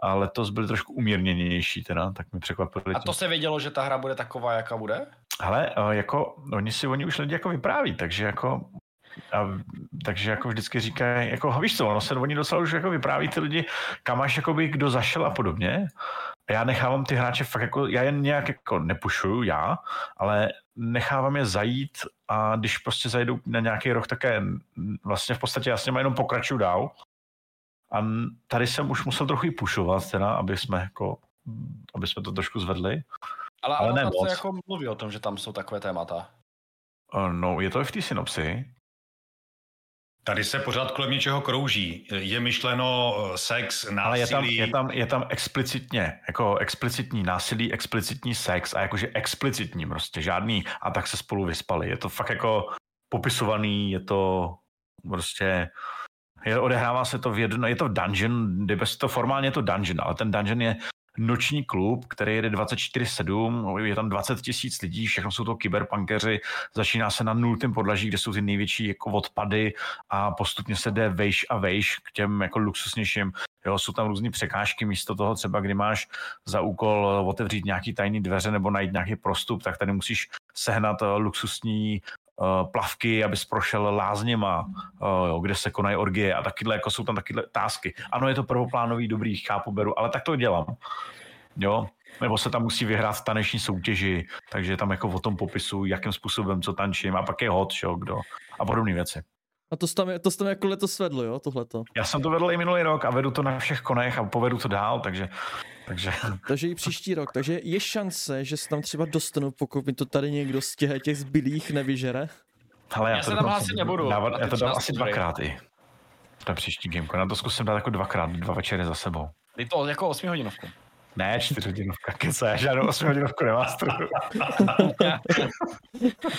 A letos byly trošku umírněnější teda, tak mi překvapili. A to se vědělo, že ta hra bude taková, jaká bude? Ale jako oni si oni už lidi jako vypráví, takže jako a, takže jako vždycky říkají, jako víš co, ono se oni docela už jako vypráví ty lidi, kam až jakoby kdo zašel a podobně. A já nechávám ty hráče fakt jako, já jen nějak jako nepušuju já, ale nechávám je zajít a když prostě zajdou na nějaký roh, tak je, vlastně v podstatě já s nimi jenom pokračuju dál. A tady jsem už musel trochu i pušovat, teda, aby jsme jako, aby jsme to trošku zvedli. Ale, ale ne moc. jako mluví o tom, že tam jsou takové témata. No, je to i v té synopsi. Tady se pořád kolem něčeho krouží. Je myšleno eh, sex, násilí. Ale je tam, je tam, je tam explicitně, jako explicitní násilí, explicitní sex a jakože explicitní prostě, žádný a tak se spolu vyspali. Je to fakt jako popisovaný, je to prostě, je, odehrává se to v jedno, je to dungeon, bez to formálně je to dungeon, ale ten dungeon je noční klub, který jede 24-7, je tam 20 tisíc lidí, všechno jsou to kyberpunkeři, začíná se na nultém podlaží, kde jsou ty největší jako odpady a postupně se jde vejš a vejš k těm jako luxusnějším. Jo, jsou tam různé překážky, místo toho třeba, kdy máš za úkol otevřít nějaký tajný dveře nebo najít nějaký prostup, tak tady musíš sehnat eh, luxusní plavky, abys prošel lázněma, uh, jo, kde se konají orgie a takyhle, jako jsou tam takyhle tásky. Ano, je to prvoplánový, dobrý, chápu, beru, ale tak to dělám. Jo, nebo se tam musí vyhrát v taneční soutěži, takže tam jako o tom popisu, jakým způsobem, co tančím a pak je hot, jo, kdo a podobné věci. A to tam, to tam jako letos vedlo, jo, tohleto? Já jsem to vedl i minulý rok a vedu to na všech konech a povedu to dál, takže... Takže, takže i příští rok. Takže je šance, že se tam třeba dostanu, pokud mi to tady někdo z těch, těch zbylých nevyžere? Ale já, já to se tam asi nebudu. Dávat, já to dám asi dvakrát i. Na příští gameko. Na to zkusím dát jako dvakrát, dva večery za sebou. Je to jako 8 hodinovku. Ne, čtyřhodinovka, kece, já žádnou osmihodinovku nemastruju.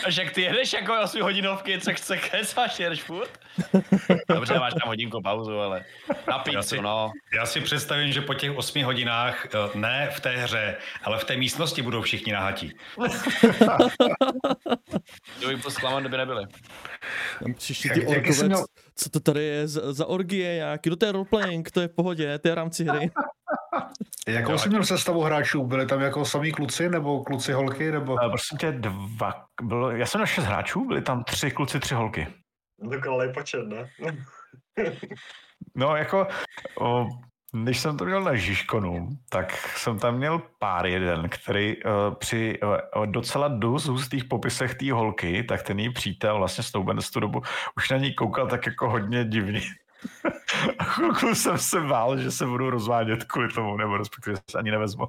A že ty jedeš jako 8 hodinovky, co chce kecáš, jedeš furt? Dobře, máš tam hodinku pauzu, ale na Já pizzu, si- no. Já si představím, že po těch osmi hodinách, eh, ne v té hře, ale v té místnosti budou všichni nahatí. Kdyby byl zklaman, kdyby nebyli. Tam přišli Jak- ty měl- co to tady je za, za orgie nějaký, no to je roleplaying, to je v pohodě, to je v rámci hry. Jakou jsi měl sestavu hráčů? Byli tam jako samý kluci, nebo kluci holky, nebo... Ale prosím tě, dva, bylo, já jsem na šest hráčů, byli tam tři kluci, tři holky. Dokonalý počet, ne? No jako, o, když jsem to měl na Žižkonu, tak jsem tam měl pár jeden, který uh, při uh, docela dost hustých popisech té holky, tak ten její přítel vlastně Snowben z tu dobu už na ní koukal tak jako hodně divně. A chvilku jsem se bál, že se budu rozvádět kvůli tomu, nebo respektive se ani nevezmu.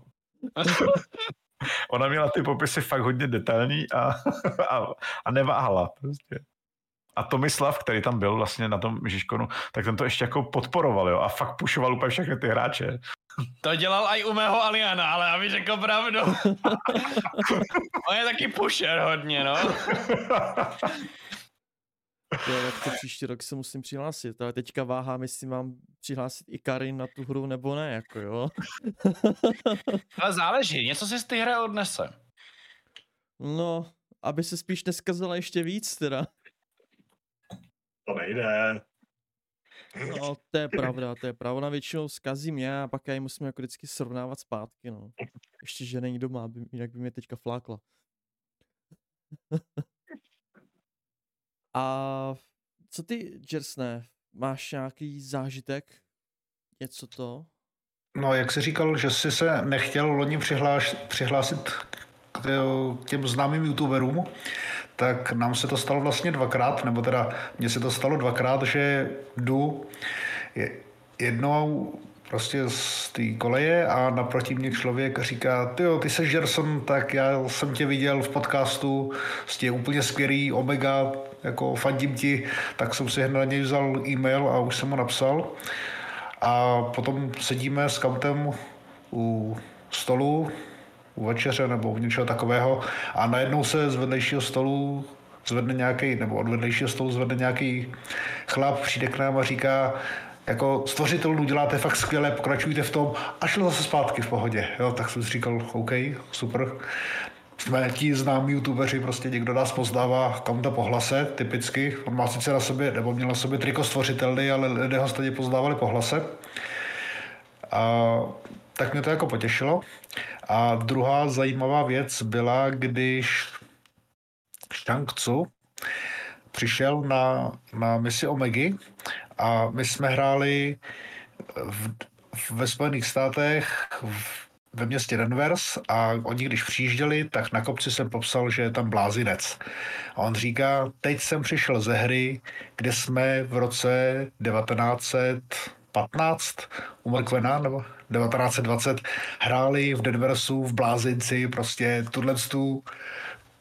Ona měla ty popisy fakt hodně detailní a, a, a neváhala prostě. A Tomislav, který tam byl vlastně na tom Žižkonu, tak ten to ještě jako podporoval, jo, a fakt pušoval úplně všechny ty hráče. To dělal i u mého Aliana, ale aby řekl pravdu. On je taky pusher hodně, no. Jo, tak to příští rok se musím přihlásit, ale teďka váhám, jestli mám přihlásit i Karin na tu hru nebo ne, jako jo. Ale záleží, něco si z té hry odnese. No, aby se spíš neskazila ještě víc teda. To nejde. No, to je pravda, to je pravda. Většinou zkazí mě a pak já ji musím jako vždycky srovnávat zpátky, no. Ještě, že není doma, aby, jinak by mě teďka flákla. a co ty, Jersne, máš nějaký zážitek? Něco to? No, jak jsi říkal, že jsi se nechtěl loni přihláš, přihlásit k, k těm známým youtuberům, tak nám se to stalo vlastně dvakrát, nebo teda mně se to stalo dvakrát, že jdu je- jednou prostě z té koleje a naproti mě člověk říká, ty jo, ty jsi Gerson, tak já jsem tě viděl v podcastu, jsi úplně skvělý, Omega, jako fandím ti, tak jsem si hned na něj vzal e-mail a už jsem mu napsal. A potom sedíme s kautem u stolu, u večeře nebo u něčeho takového a najednou se z vedlejšího stolu zvedne nějaký, nebo od vedlejšího stolu zvedne nějaký chlap, přijde k nám a říká, jako stvořitelů děláte fakt skvěle, pokračujte v tom a šel zase zpátky v pohodě. Jo, tak jsem si říkal, OK, super. Jsme ti známí youtubeři, prostě někdo nás poznává kam to po hlase, typicky. On má sice na sobě, nebo měl na sobě triko stvořitelný, ale lidé ho stejně poznávali po hlase. A tak mě to jako potěšilo. A druhá zajímavá věc byla, když Shang Tzu přišel na, na misi Omegy a my jsme hráli v, ve Spojených státech v, ve městě Denvers a oni, když přijížděli, tak na kopci jsem popsal, že je tam blázinec. A on říká, teď jsem přišel ze hry, kde jsme v roce 1915 u Mrkvena, nebo 1920 hráli v Denversu v blázinci, prostě tuhle tu,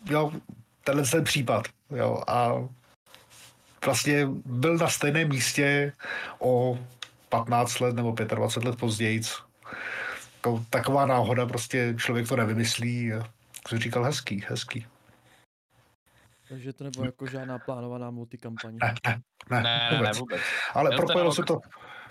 jo, tenhle ten případ, jo, a vlastně byl na stejném místě o 15 let nebo 25 let později. Taková náhoda, prostě člověk to nevymyslí. A jsem říkal, hezký, hezký. Takže to nebylo jako žádná plánovaná multikampaň. Ne, ne, ne, Ne, ne, ne, vůbec. Ale propojilo se, to,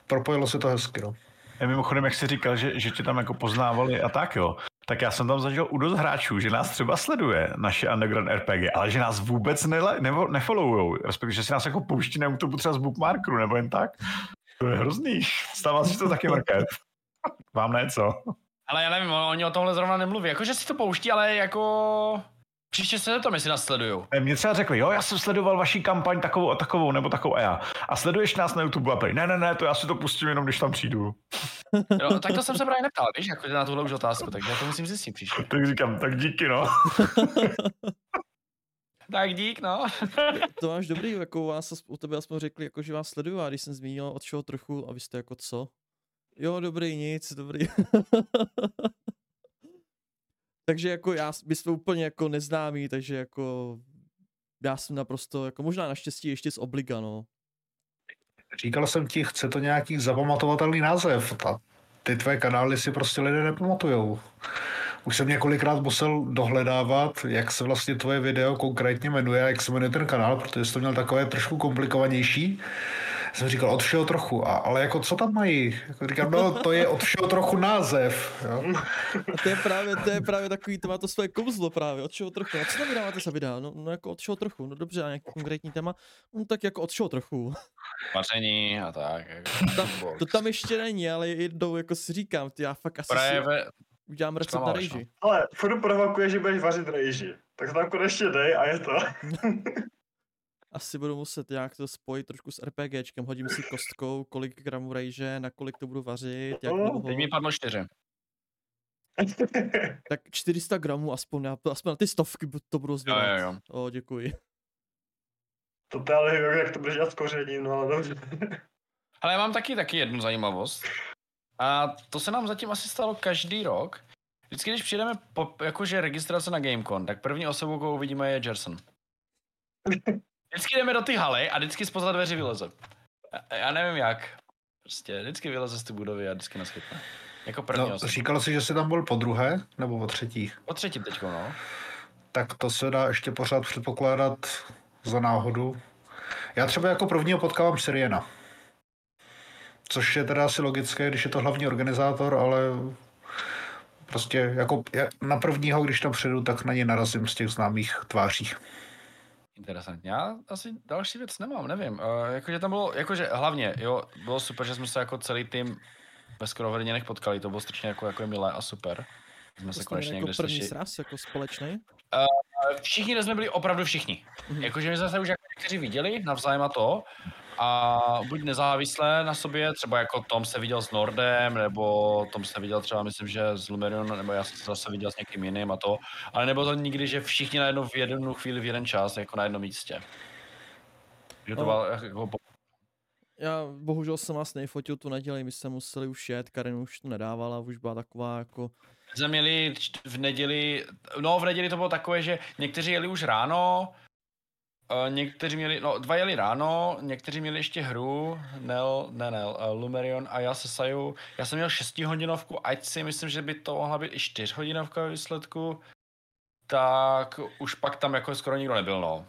propojilo se to hezky, no. A mimochodem, jak jsi říkal, že, že tě tam jako poznávali a tak jo, tak já jsem tam zažil u dost hráčů, že nás třeba sleduje naše Underground RPG, ale že nás vůbec nele, nebo nefollowujou, respektive, že si nás jako pouští na YouTube třeba z bookmarkeru, nebo jen tak. To je hrozný. Stává se to taky mrkev. Vám ne, co? Ale já nevím, oni o tomhle zrovna nemluví. Jakože si to pouští, ale jako... Příště se to, jestli nás sledujou. Eh, Mě třeba řekli, jo, já jsem sledoval vaši kampaň takovou a takovou, nebo takovou a já. A sleduješ nás na YouTube a prý, ne, ne, ne, to já si to pustím jenom, když tam přijdu. Jo, tak to jsem se právě neptal, víš, jako na tuhle už otázku, takže já to musím zjistit příště. Tak říkám, tak díky, no. Tak dík, no. To máš dobrý, jako vás u tebe aspoň řekli, jako že vás sleduju a když jsem zmínil od čeho trochu a vy jste jako co? Jo, dobrý, nic, dobrý. Takže jako já, my jsme úplně jako neznámí, takže jako já jsem naprosto, jako možná naštěstí ještě z obliga, no. Říkal jsem ti, chce to nějaký zapamatovatelný název. Ta, ty tvé kanály si prostě lidé nepamatujou. Už jsem několikrát musel dohledávat, jak se vlastně tvoje video konkrétně jmenuje a jak se jmenuje ten kanál, protože jsi to měl takové trošku komplikovanější jsem říkal od všeho trochu, a, ale jako co tam mají? Jako říkám, no to je od všeho trochu název. Jo? A to je právě, to je právě takový, to má to své kouzlo právě, od čeho trochu. A co tam vydáváte za videa? No, no jako od čeho trochu, no dobře, a nějaký konkrétní téma? No tak jako od čeho trochu. Vaření a tak. Jako. Tam, to tam ještě není, ale jednou jako si říkám, ty já fakt asi Právě, si udělám recept na rejži. Ale furt provokuje, že budeš vařit rejži. Tak tam konečně dej a je to. asi budu muset nějak to spojit trošku s RPGčkem, hodím si kostkou, kolik gramů rejže, na kolik to budu vařit, jak No, dlouho. teď mi padlo čtyři. Tak 400 gramů aspoň, na, aspoň na ty stovky to budu Jo, zvědat. jo, jo. O, děkuji. to to ale nevím, jak to budeš dělat s kořením, no ale dobře. Ale já mám taky taky jednu zajímavost. A to se nám zatím asi stalo každý rok. Vždycky, když přijdeme po, jakože registrace na Gamecon, tak první osobou, koho uvidíme, je Jerson. Vždycky jdeme do ty haly a vždycky spoza dveří vyleze. Já, já nevím jak. Prostě vždycky vyleze z ty budovy a vždycky nás chytne. Jako první No, říkal jsi, že jsi tam byl po druhé nebo po třetí? Po třetím teďko, no. Tak to se dá ještě pořád předpokládat za náhodu. Já třeba jako prvního potkávám Syriena. Což je teda asi logické, když je to hlavní organizátor, ale prostě jako na prvního, když tam přijdu, tak na ně narazím z těch známých tváří. Interesantně. Já asi další věc nemám, nevím. Uh, jakože tam bylo, jakože hlavně, jo, bylo super, že jsme se jako celý tým ve skoro hodinách potkali, to bylo strašně jako, jako milé a super. Jsme se konečně jako někde první slyšeli. sraz, jako společný. Všichni jsme byli opravdu všichni. Mhm. Jakože my jsme se už jako někteří viděli navzájem a to. A buď nezávisle na sobě, třeba jako Tom se viděl s Nordem, nebo Tom se viděl třeba, myslím, že s Lumerion, nebo já jsem se zase viděl s někým jiným a to. Ale nebylo to nikdy, že všichni najednou v jednu chvíli, v jeden čas, jako na jednom místě. Že to No. bylo jako Já bohužel jsem vás nejfotil tu neděli, my jsme museli už jet, Karin už to nedávala, už byla taková jako, jsme měli v neděli, no v neděli to bylo takové, že někteří jeli už ráno, eh, někteří měli, no dva jeli ráno, někteří měli ještě hru, Nel, ne Nel, eh, Lumerion a já se Saju, já jsem měl šestihodinovku, ať si myslím, že by to mohla být i čtyřhodinovka ve výsledku, tak už pak tam jako skoro nikdo nebyl, no.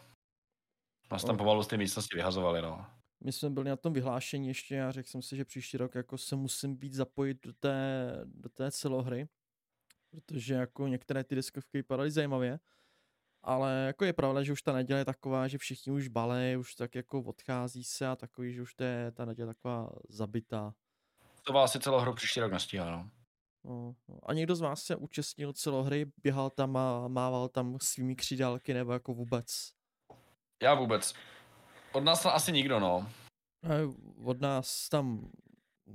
Nás tam No. pomalu z té místnosti vyhazovali, no. my jsme byli na tom vyhlášení ještě a řekl jsem si, že příští rok jako se musím být zapojit do té, do té celohry, protože jako některé ty deskovky vypadaly zajímavě, ale jako je pravda, že už ta neděle je taková, že všichni už balej, už tak jako odchází se a takový, že už to je ta neděle taková zabitá. To vás asi celou hru příští rok nestíhá, no. No, no. A někdo z vás se účastnil celohry, běhal tam a mával tam svými křídálky nebo jako vůbec? Já vůbec. Od nás tam asi nikdo, no. Od nás tam,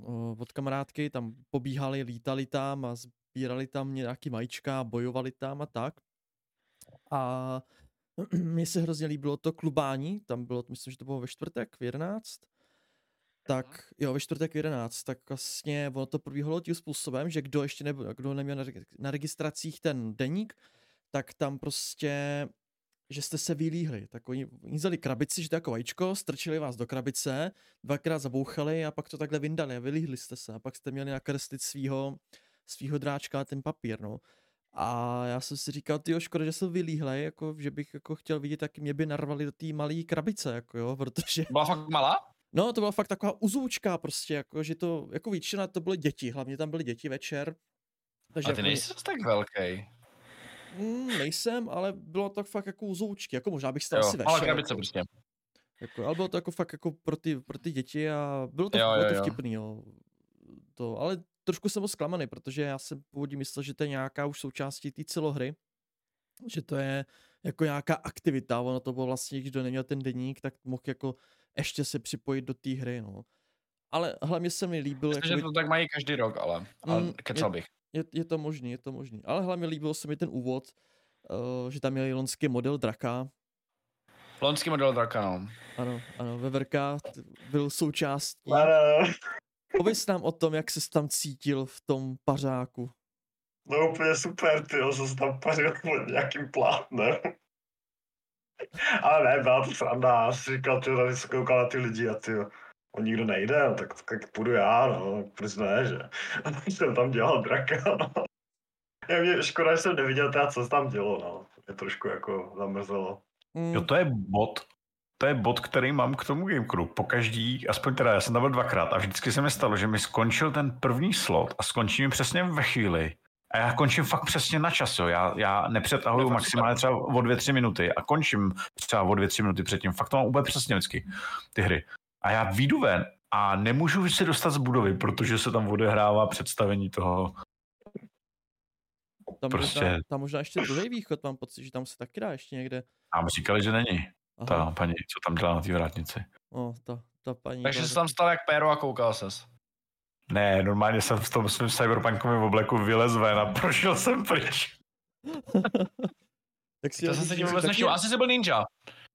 o, od kamarádky tam pobíhali, lítali tam a sbírali tam nějaký majíčka, bojovali tam a tak. A mně se hrozně líbilo to klubání, tam bylo, myslím, že to bylo ve čtvrtek v 11. Tak jo, ve čtvrtek v 11, tak vlastně ono to probíhalo tím způsobem, že kdo ještě nebyl, kdo neměl na, reg- na registracích ten deník, tak tam prostě že jste se vylíhli. Tak oni, oni vzali krabici, že to jako vajíčko, strčili vás do krabice, dvakrát zabouchali a pak to takhle vyndali a vylíhli jste se. A pak jste měli nakreslit svýho, svýho dráčka ten papír, no. A já jsem si říkal, ty škoda, že jsem vylíhlej, jako, že bych jako chtěl vidět, jak mě by narvali do té malé krabice, jako jo, protože, Byla fakt malá? no to byla fakt taková uzoučka prostě, jako, že to, jako většina to byly děti, hlavně tam byly děti večer. Takže A jako ty oni- nejsi tak velký. Mm, nejsem, ale bylo to fakt jako uzoučky, jako možná bych si to Jo, asi vešel. krabice jako. prostě. Jako, ale bylo to jako fakt jako pro ty, pro ty děti a bylo to, Jo, bylo jo, to jo. vtipný, jo. To, ale trošku jsem byl zklamaný, protože já jsem původně myslel, že to je nějaká už součástí té celohry, že to je jako nějaká aktivita, ono to bylo vlastně, kdo neměl ten deník, tak mohl jako ještě se připojit do té hry, no. Ale hlavně se mi líbil, Myslím, že jakoby, to tak mají každý rok, ale, ale Mm, kecal bych. je, je to možný, je to možný. Ale hlavně líbil se mi ten úvod, uh, že tam měli lonský model draka, Lonský model draka, no. ano, ano, Veverka byl součástí. Ne, Pověz nám o tom, jak se tam cítil v tom pařáku. no úplně super, ty jo, jsem se tam pařil pod nějakým plátnem. Ale ne, byla to sranda, já si říkal, ty tady se koukal na ty lidi a ty jo. on nikdo nejde, no, tak, tak půjdu já, no, proč ne, že? A tak jsem tam dělal draka, no. Já mě škoda, že jsem neviděl teda, co se tam dělo, no. Mě trošku jako zamrzelo. Mm, Jo, to je bod, to je bod, který mám k tomu Gamecrew. Po každý, aspoň teda, já jsem tam byl dvakrát a vždycky se mi stalo, že mi skončil ten první slot a skončí mi přesně ve chvíli. A já končím fakt přesně na čas, jo. Já, já nepřetahuju maximálně třeba o dvě, tři minuty a končím třeba o dvě, tři minuty předtím. Fakt to mám úplně přesně vždycky, ty hry. A já výjdu ven a nemůžu se dostat z budovy, protože se tam odehrává představení toho. tam, prostě- možná, tam možná ještě druhý východ, mám pocit, že tam se taky dá ještě někde. Nám říkali, že není Aha, ta paní, co tam dělá na té vrátnici. o, ta, ta paní. Takže jsi tam stal jak péro a koukal ses. Ne, normálně jsem v tom svém cyberpunkovém obleku vylez ven a prošel jsem pryč. tak si To jsem se tím vůbec taky- nevšiml. Asi jsi byl ninja.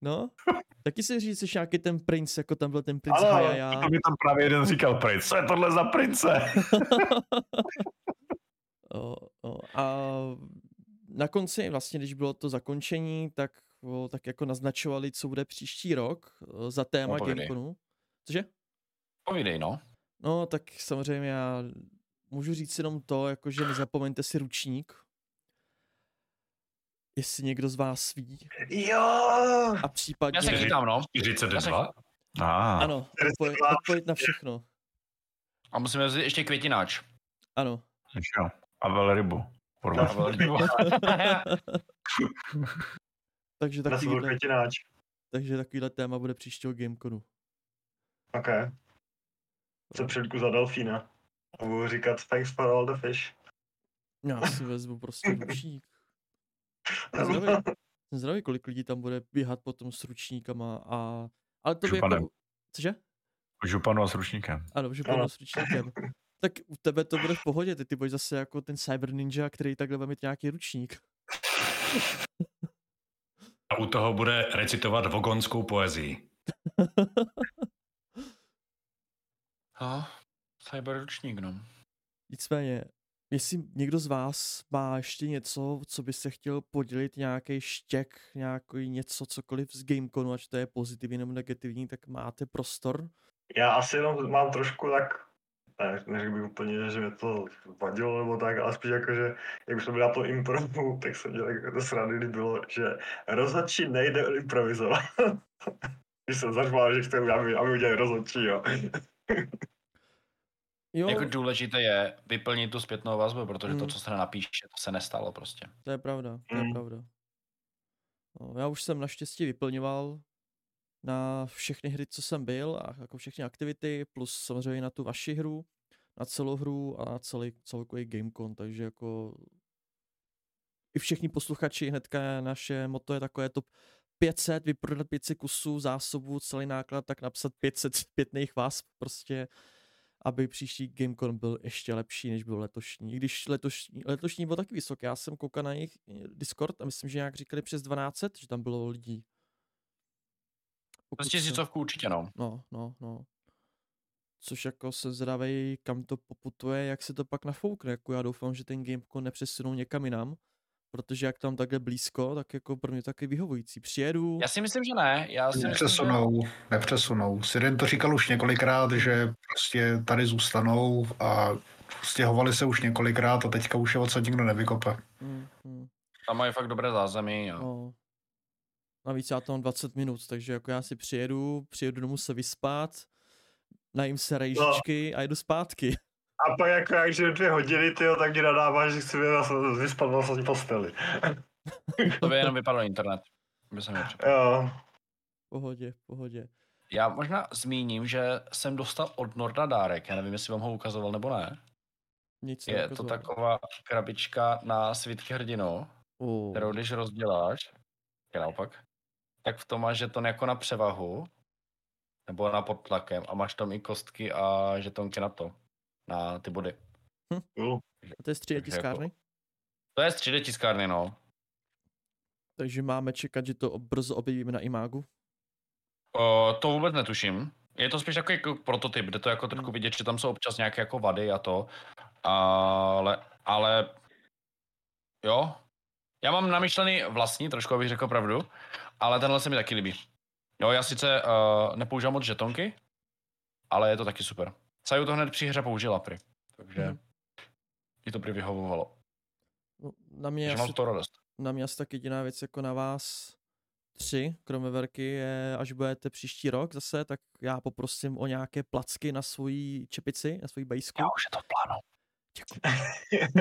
No, taky si říct, že jsi nějaký ten princ, jako tam byl ten princ Ano, Hayaja. To mi tam právě jeden říkal, pryč, co je tohle za prince? O, o, a na konci, vlastně, když bylo to zakončení, tak, o, tak jako naznačovali, co bude příští rok o, za téma No. Gameconu. Cože? Povídej, no. No, tak samozřejmě já můžu říct jenom to, jako že nezapomeňte si ručník. Jestli někdo z vás ví. Jo! A případně... Já se chytám, no. 42? Ah, Ano, odpověď, odpověď na všechno. A musíme vzít ještě květináč. Ano. jo. A velrybu. Porvat. Takže Na svůj takovýhle, květináč. takže takovýhle téma bude příštího Gameconu. OK. Co předku za delfína. A budu říkat thanks for all the fish. Já si vezmu prostě ručník. Jsem zvědavý, kolik lidí tam bude běhat potom s ručníkama a... Ale to by Županem. jako... Cože? Županu a s ručníkem. Ano, že Ano. bylo s ručníkem. Tak u tebe to bude v pohodě, ty, ty budeš zase jako ten cyber ninja, který takhle bude mít nějaký ručník. A u toho bude recitovat vogonskou poezii. No, cyberručník, no. Nicméně, jestli někdo z vás má ještě něco, co by se chtěl podělit, nějaký štěk, nějaký něco, cokoliv z Gameconu, ať to je pozitivní nebo negativní, tak máte prostor. Já asi jenom mám trošku tak, ne, neřekl bych úplně, že mi to vadilo nebo tak, ale spíš jako, že jak už jsme byli na to improvu, tak jsem měl jako to srandy, kdy bylo, že rozhodčí nejde improvizovat. Když jsem zařval, že chci, aby, aby udělali rozhodčí, jo. Jo, Jako důležité je vyplnit tu zpětnou vazbu, protože to, Mm. co se napíše, to se nestalo prostě. to je pravda, to je Mm. pravda. No, já už jsem naštěstí vyplňoval na všechny hry, co jsem byl, a jako všechny aktivity, plus samozřejmě na tu vaši hru, na celou hru a na celý celkový Gamecon, takže jako i všichni posluchači, hnedka naše moto je takové to 500, vyprodat 500 kusů zásobu, celý náklad, tak napsat 500 zpětných vás prostě, aby příští Gamecon byl ještě lepší, než byl letošní. I když letošní, letošní byl taky vysoký, já jsem koukal na jejich Discord a myslím, že nějak říkali přes 1200, že tam bylo lidí. Pokud Prostě se- tisícovku určitě, no. No, no, no. Což jako se zdravej, kam to poputuje, jak se to pak nafoukne. Jako já doufám, že ten Gamecon nepřesunou někam jinam, protože jak tam takhle blízko, tak jako pro mě taky vyhovující. Přijedu, Já si myslím, že ne. Já si myslím, že... Nepřesunou, nepřesunou. Siren to říkal už několikrát, že prostě tady zůstanou a stěhovali se už několikrát a teďka už je odsud nikdo nevykope. mm, mm, Tam mají fakt dobré zázemí. A... no. Navíc já tam mám 20 minut, takže jako já si přijedu, přijedu domů se vyspat, najím se rejžičky a jedu zpátky. A pak jako jak žiju dvě hodiny, tyjo, tak ti nadáváš, že chci vys- vyspat v vlastní posteli. To by jenom vypadalo internet. By se. Jo. V pohodě, v pohodě. Já možná zmíním, že jsem dostal od Norda dárek. Já nevím, jestli vám ho ukazoval nebo ne. Nic Je to taková krabička na svítky hrdinu, Oh. kterou když rozděláš, je naopak, tak v tom máš žeton jako na převahu, nebo na pod tlakem a máš tam i kostky a žetonky na to, na ty body. Cool. A to je střílet Takže jako- tiskárny? To je 3D tiskárny, no. Takže máme čekat, že to brzo objevíme na Imagu. O, to vůbec netuším. Je to spíš takový jako prototyp, kde to jako trošku vidět, že tam jsou občas nějaké jako vady a to. Ale, ale jo. Já mám namyšlený vlastní, trošku abych řekl pravdu, ale tenhle se mi taky líbí. Jo, já sice uh, nepoužívám moc žetonky, ale je to taky super. Saju to hned při hře použila prý, takže jí to prý vyhovovalo. No, na mě Takže asi mám to radost. na mě asi tak jediná věc jako na vás tři, kromě Verky, je, až budete příští rok zase, tak já poprosím o nějaké placky na svoji čepici, na svoji bejsku. Já už je to v plánu.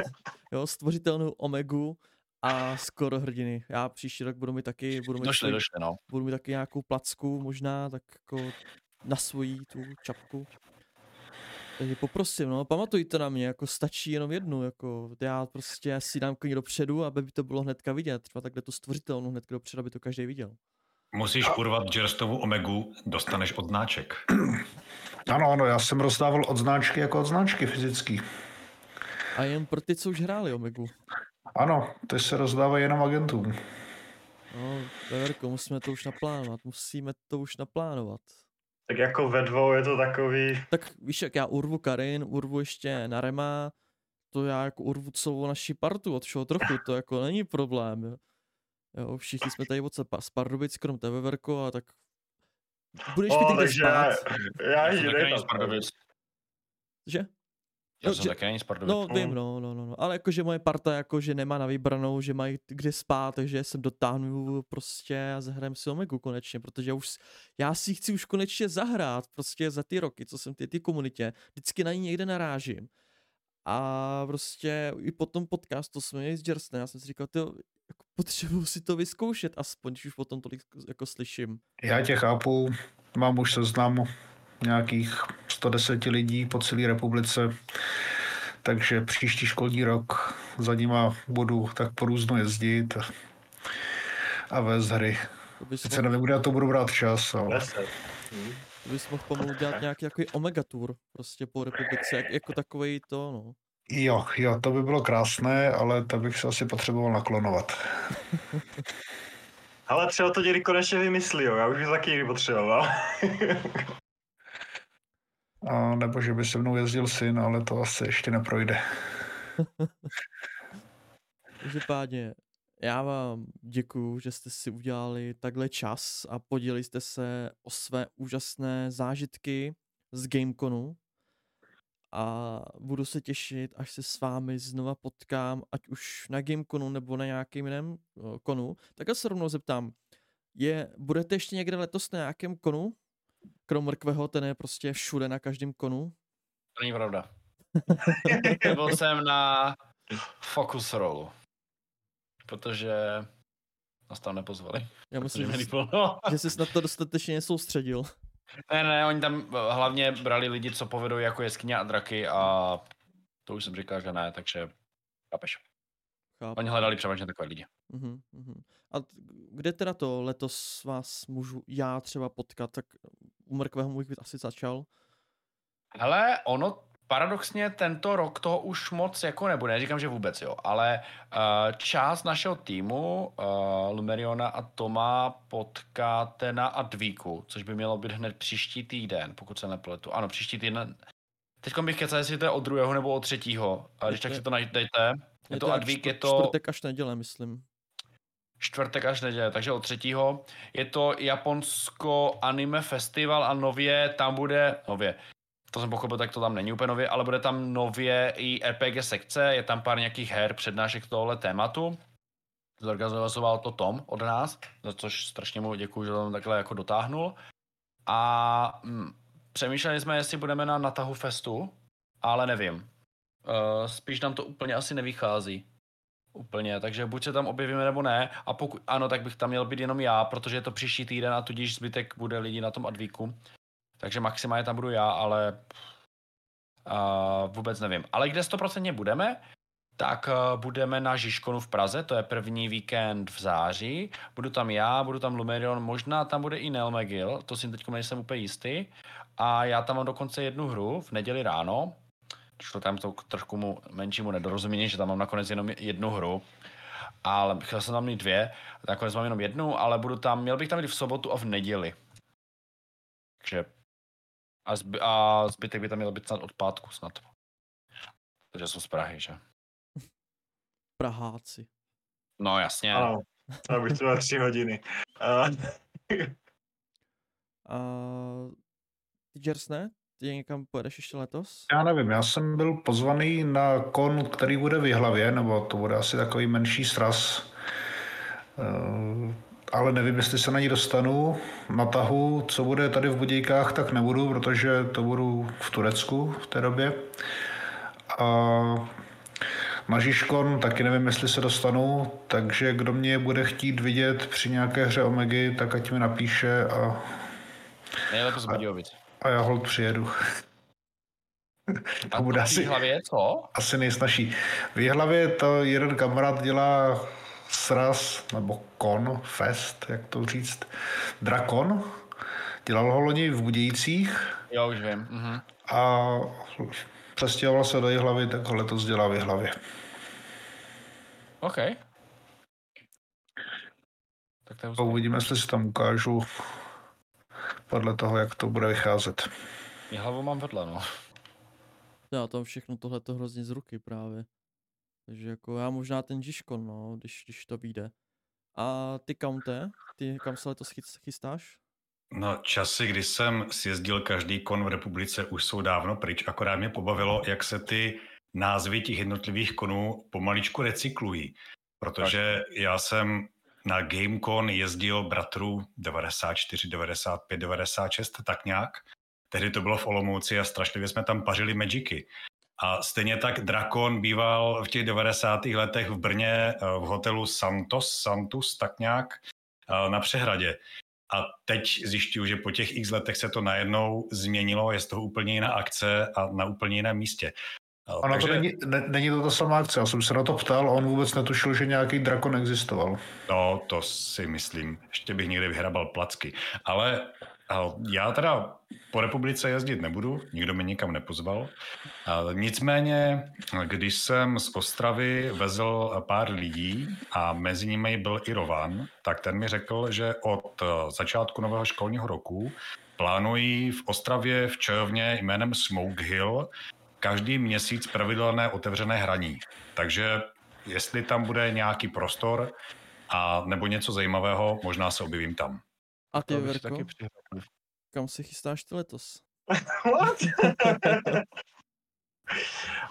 Jo, stvořitelnou Omegu a skoro hrdiny. Já příští rok budu mít taky, budu mít, Došli, svoji- došli, no. budu mít taky nějakou placku možná, tak jako na svoji tu čapku. Takže poprosím, no, pamatujte na mě, jako stačí jenom jednu, jako já prostě si dám klidně dopředu, aby by to bylo hnedka vidět, třeba takhle tu stvořitelnou hnedka dopředu, aby to každý viděl. Musíš urvat Jerstovou omegu, dostaneš odznáček. Ano, ano, já jsem rozdával odznáčky jako odznáčky fyzický. A jen pro ty, co už hráli Omegu. Ano, ty se rozdávají jenom agentům. No, Veverko, musíme to už naplánovat, musíme to už naplánovat. Tak jako ve dvou je to takový, Tak víš, jak já urvu Karin, urvu ještě Narema, to já jako urvu celou naši partu od všeho trochu, to jako není problém. Jo. Jo, všichni jsme tady od z Pardubic, krom tebe, Verko, a tak budeš já, spát, já Já z Pardubic. že? Já No, jsem že- taky není z Pardubic. No, vím, no, no, no, no, ale jakože moje parta jakože nemá na vybranou, že mají kde spát, takže jsem dotáhnu prostě a zahrajeme si Omegu konečně, protože já už, já si ji chci už konečně zahrát, prostě za ty roky, co jsem v té ty komunitě, vždycky na ní někde narážím. A prostě i po tom podcastu jsme měli s Jersenem, já jsem si říkal, ty jako potřebuji si to vyzkoušet, aspoň, když už potom tolik jako slyším. Já tě chápu, mám už seznam nějakých 110 lidí po celé republice, takže příští školní rok za nima budu tak porůzno jezdit a, vést hry. To bys, Sice mohl, nevím, kde na to budu brát čas, ale Deset. Hm. to bys mohl pomalu dělat nějaký jako Omega Tour, prostě po republice, jak, jako takovej to, no. jo, jo, to by bylo krásné, ale to bych se asi potřeboval naklonovat. Ale třeba to někdy konečně vymyslí, jo. já už bych taky někdy potřeboval. A nebo že by se mnou jezdil syn, ale to asi ještě neprojde. Každopádně, já vám děkuju, že jste si udělali takhle čas a podělili jste se o své úžasné zážitky z Gameconu. A budu se těšit, až se s vámi znova potkám, ať už na Gameconu nebo na nějakém jiném eh, konu. Tak já se rovnou zeptám, je, budete ještě někde letos na nějakém konu? Krom mrkvého, ten je prostě všude na každém konu. To není pravda. Byl jsem na Focus Rollu. Protože nás tam nepozvali. Já myslím, že, plno. že jsi na to dostatečně nesoustředil. Ne, ne, oni tam eh, hlavně brali lidi, co povedou jako jeskyně a draky a to už jsem říkal, že ne, takže chápeš. Chápu. Oni hledali převážně takové lidi. Mhm, mhm. A kde teda to letos vás můžu já třeba potkat, tak u mrkvého bych asi začal. Hele, ono paradoxně tento rok toho už moc jako nebude, neříkám, že vůbec jo, ale uh, část našeho týmu, uh, Lumeriona a Toma, potkáte na Advíku, což by mělo být hned příští týden, pokud se nepletu. Ano, příští týden. Teď bych kecal, jestli to je od druhého nebo od třetího. A když tak si to najdete. Je to nějak Advík, čtvrt- je to Čtvrtek až neděle, myslím. Čtvrtek až neděle, takže od třetího. Je to Japonsko Anime Festival a nově tam bude, nově, to jsem pochopil, tak to tam není úplně nově, ale bude tam nově i RPG sekce, je tam pár nějakých her, přednášek tohohle tématu. Zorganizoval to Tom od nás, za což strašně mu děkuji, že to takhle jako dotáhnul. A hm, přemýšleli jsme, jestli budeme na Natahu Festu, ale nevím. Uh, spíš nám to úplně asi nevychází. Úplně, takže buď se tam objevíme nebo ne. A pokud ano, tak bych tam měl být jenom já, protože je to příští týden a tudíž zbytek bude lidí na tom advíku. Takže maximálně tam budu já, ale uh, vůbec nevím. Ale kde 100% budeme, tak uh, budeme na Žižkonu v Praze, to je první víkend v září. Budu tam já, budu tam Lumerion, možná tam bude i Nel McGill, to si teď nejsem úplně jistý. A já tam mám dokonce jednu hru v neděli ráno, šlo tam to k trošku mu menšímu nedorozumění, že tam mám nakonec jenom jednu hru, ale chtěl jsem tam mít dvě, nakonec mám jenom jednu, ale budu tam, měl bych tam jít v sobotu a v neděli. Takže a, zby, a zbytek by tam měl být snad od pátku snad. Takže jsou z Prahy, že? Praháci. No jasně. Ano, to bych třeba tři hodiny. Uh, A ty Jers ne? Ty někam pojedeš ještě letos? Já nevím, já jsem byl pozvaný na kon, který bude v Jihlavě, nebo to bude asi takový menší sraz. Eh, ale nevím, jestli se na ní dostanu. Na tahu, co bude tady v Budějkách, tak nebudu, protože to budu v Turecku v té době. A na Žižkon taky nevím, jestli se dostanu, takže kdo mě bude chtít vidět při nějaké hře Omegy, tak ať mi napíše a, Nejlépe z Budějovic. A já hold přijedu. A to bude v asi, hlavě, co? asi nejsnažší. V Jihlavě to jeden kamarád dělá sraz, nebo kon, fest, jak to říct, drakon. Dělal ho loni v Budějcích Jo, už vím. Mhm. a přestěhoval se do Jihlavy, tak ho letos dělá v Jihlavě. OK. Tak to uvidíme, jestli si tam ukážu podle toho, jak to bude vycházet. Já hlavu mám vedle, no. Já tam všechno tohle to hrozně z ruky právě. Takže jako já možná ten Žižkon, no, když, když to vyjde. A ty Kaunte, ty kam se letos chys- chystáš? No, časy, kdy jsem sjezdil každý kon v republice, už jsou dávno pryč. Akorát mě pobavilo, jak se ty názvy těch jednotlivých konů pomaličku recyklují. Protože já jsem na GameCon jezdil bratru 94, 95, 96, tak nějak. Tehdy to bylo v Olomouci a strašlivě jsme tam pařili Magicy. A stejně tak Drakon býval v těch 90. letech v Brně eh, v hotelu Santos, Santus, tak nějak, eh, na přehradě. A teď zjišťuju, že po těch x letech se to najednou změnilo, je z toho úplně jiná akce a na úplně jiném místě. Eh, Ono to není, ne, není to ta samá akce, já jsem se na to ptal a on vůbec netušil, že nějaký drakon existoval. No, to si myslím. Ještě bych někdy vyhrabal placky. Ale a já teda po republice jezdit nebudu, nikdo mě nikam nepozval. A nicméně, když jsem z Ostravy vezl pár lidí a mezi nimi byl i Rovan, tak ten mi řekl, že od eh, začátku nového školního roku plánují v Ostravě v čajovně jménem Smoke Hill každý měsíc pravidelné otevřené hraní. Takže jestli tam bude nějaký prostor a nebo něco zajímavého, možná se objevím tam. A ty, Verko, taky přihrál. kam se chystáš ty letos? What?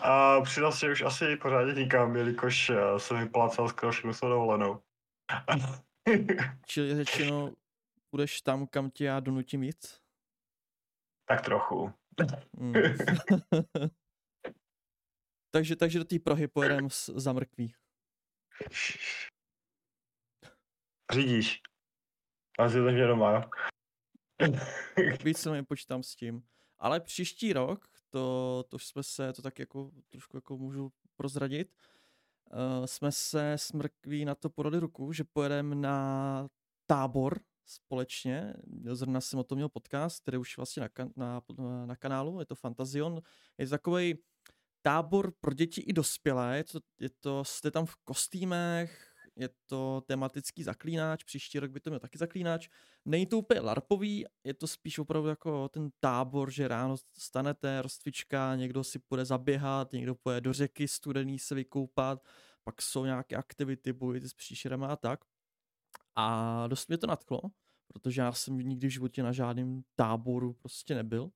A přidal se už asi pořádně nikam, jelikož eh, jsem vyplácal skoro všechnu svou dovolenou. Čili řečeno, budeš tam, kam tě já donutím jít? tak trochu. Hmm. takže, takže do té Prahy pojedem s, za mrkví. Řídíš. A si to doma, jo? Víceméně počítám s tím. Ale příští rok, to, to už jsme se, to tak jako trošku jako můžu prozradit, uh, jsme se s mrkví na to podali ruku, že pojedeme na tábor společně. Zrovna jsem o tom měl podcast, který už vlastně na, kan- na, na kanálu, je to Fantazion. Je to takový tábor pro děti i dospělé, je to, je to, jste tam v kostýmech, je to tematický zaklínač, příští rok by to měl taky zaklínač. Není to úplně larpový, je to spíš opravdu jako ten tábor, že ráno stanete, rozcvička, někdo si půjde zaběhat, někdo půjde do řeky studený se vykoupat, pak jsou nějaké aktivity, bojujete s příšerama a tak. A dost mě to nadchlo, protože já jsem nikdy v životě na žádném táboru prostě nebyl.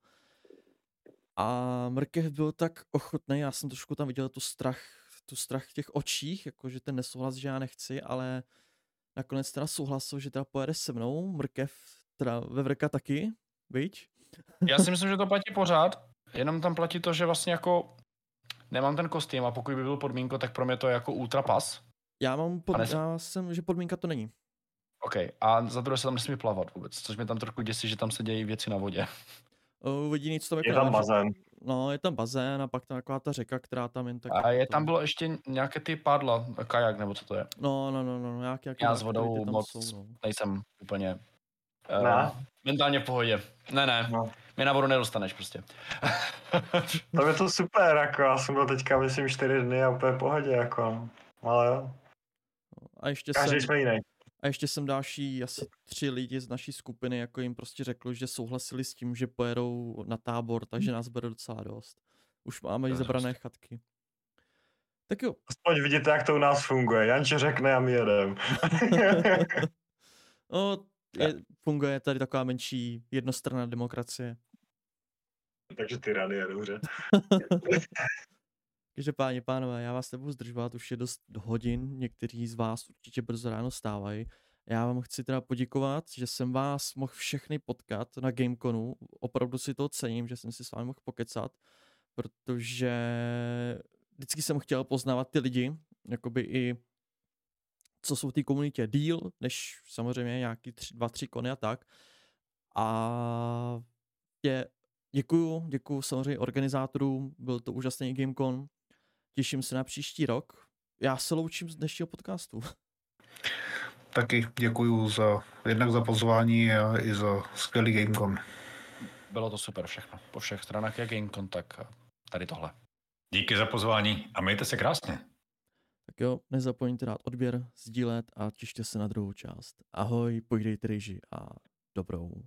A Mrkev byl tak ochotný, já jsem trošku tam viděl tu strach, tu strach v těch očích, jakože ten nesouhlas, že já nechci, ale nakonec teda souhlasil, že teda pojede se mnou, Mrkev, teda Vevrka taky, viď? Já si myslím, že to platí pořád, jenom tam platí to, že vlastně jako nemám ten kostým a pokud by byl podmínko, tak pro mě to je jako ultrapas. Já mám, pod, já jsem, že podmínka to není. OK. A za druhé se tam nesmí plavat vůbec, což mě tam trošku děsí, že tam se dějí věci na vodě. Uh, jediný, co tam jako Je tam bazén. No, je tam bazén a pak tam taková ta řeka, která tam jen tak... A je jako tam to- bylo ještě nějaké ty pádla, kajak nebo co to je. No, no, no, no, nějaký, nějaký Já s vodou tam moc jsou, no. nejsem úplně Ne? uh, mentálně v pohodě. Ne, ne, No. mě na vodu nedostaneš prostě. Tam je to super, jako já jsem byl teďka, myslím, čtyři dny a úplně v pohodě, jako. no. Ale jo, A ještě každý jsem, jsme jiný. A ještě jsem další asi tři lidi z naší skupiny, jako jim prostě řekl, že souhlasili s tím, že pojedou na tábor, takže nás bude docela dost. Už máme i zabrané chatky. Tak jo, Aspoň vidíte, jak to u nás funguje. Janče řekne a my jedem. no, je, funguje tady taková menší jednostranná demokracie. Takže ty rady je dobře. Každopádně, pánové, já vás nebudu zdržovat, už je dost hodin, někteří z vás určitě brzo ráno stávají. Já vám chci teda poděkovat, že jsem vás mohl všechny potkat na Gameconu. Opravdu si to cením, že jsem si s vámi mohl pokecat, protože vždycky jsem chtěl poznávat ty lidi, jakoby i co jsou v té komunitě díl, než samozřejmě nějaký tři, dva, tři kony a tak. A je, děkuju, děkuju samozřejmě organizátorům, byl to úžasný Gamecon, těším se na příští rok. Já se loučím z dnešního podcastu. Taky děkuju za, jednak za pozvání a i za skvělý Gamecon. Bylo to super všechno. Po všech stranách jak Gamecon, tak tady tohle. Díky za pozvání a mějte se krásně. Tak jo, nezapomeňte dát odběr, sdílet a těšte se na druhou část. Ahoj, pojdejte ryži a dobrou.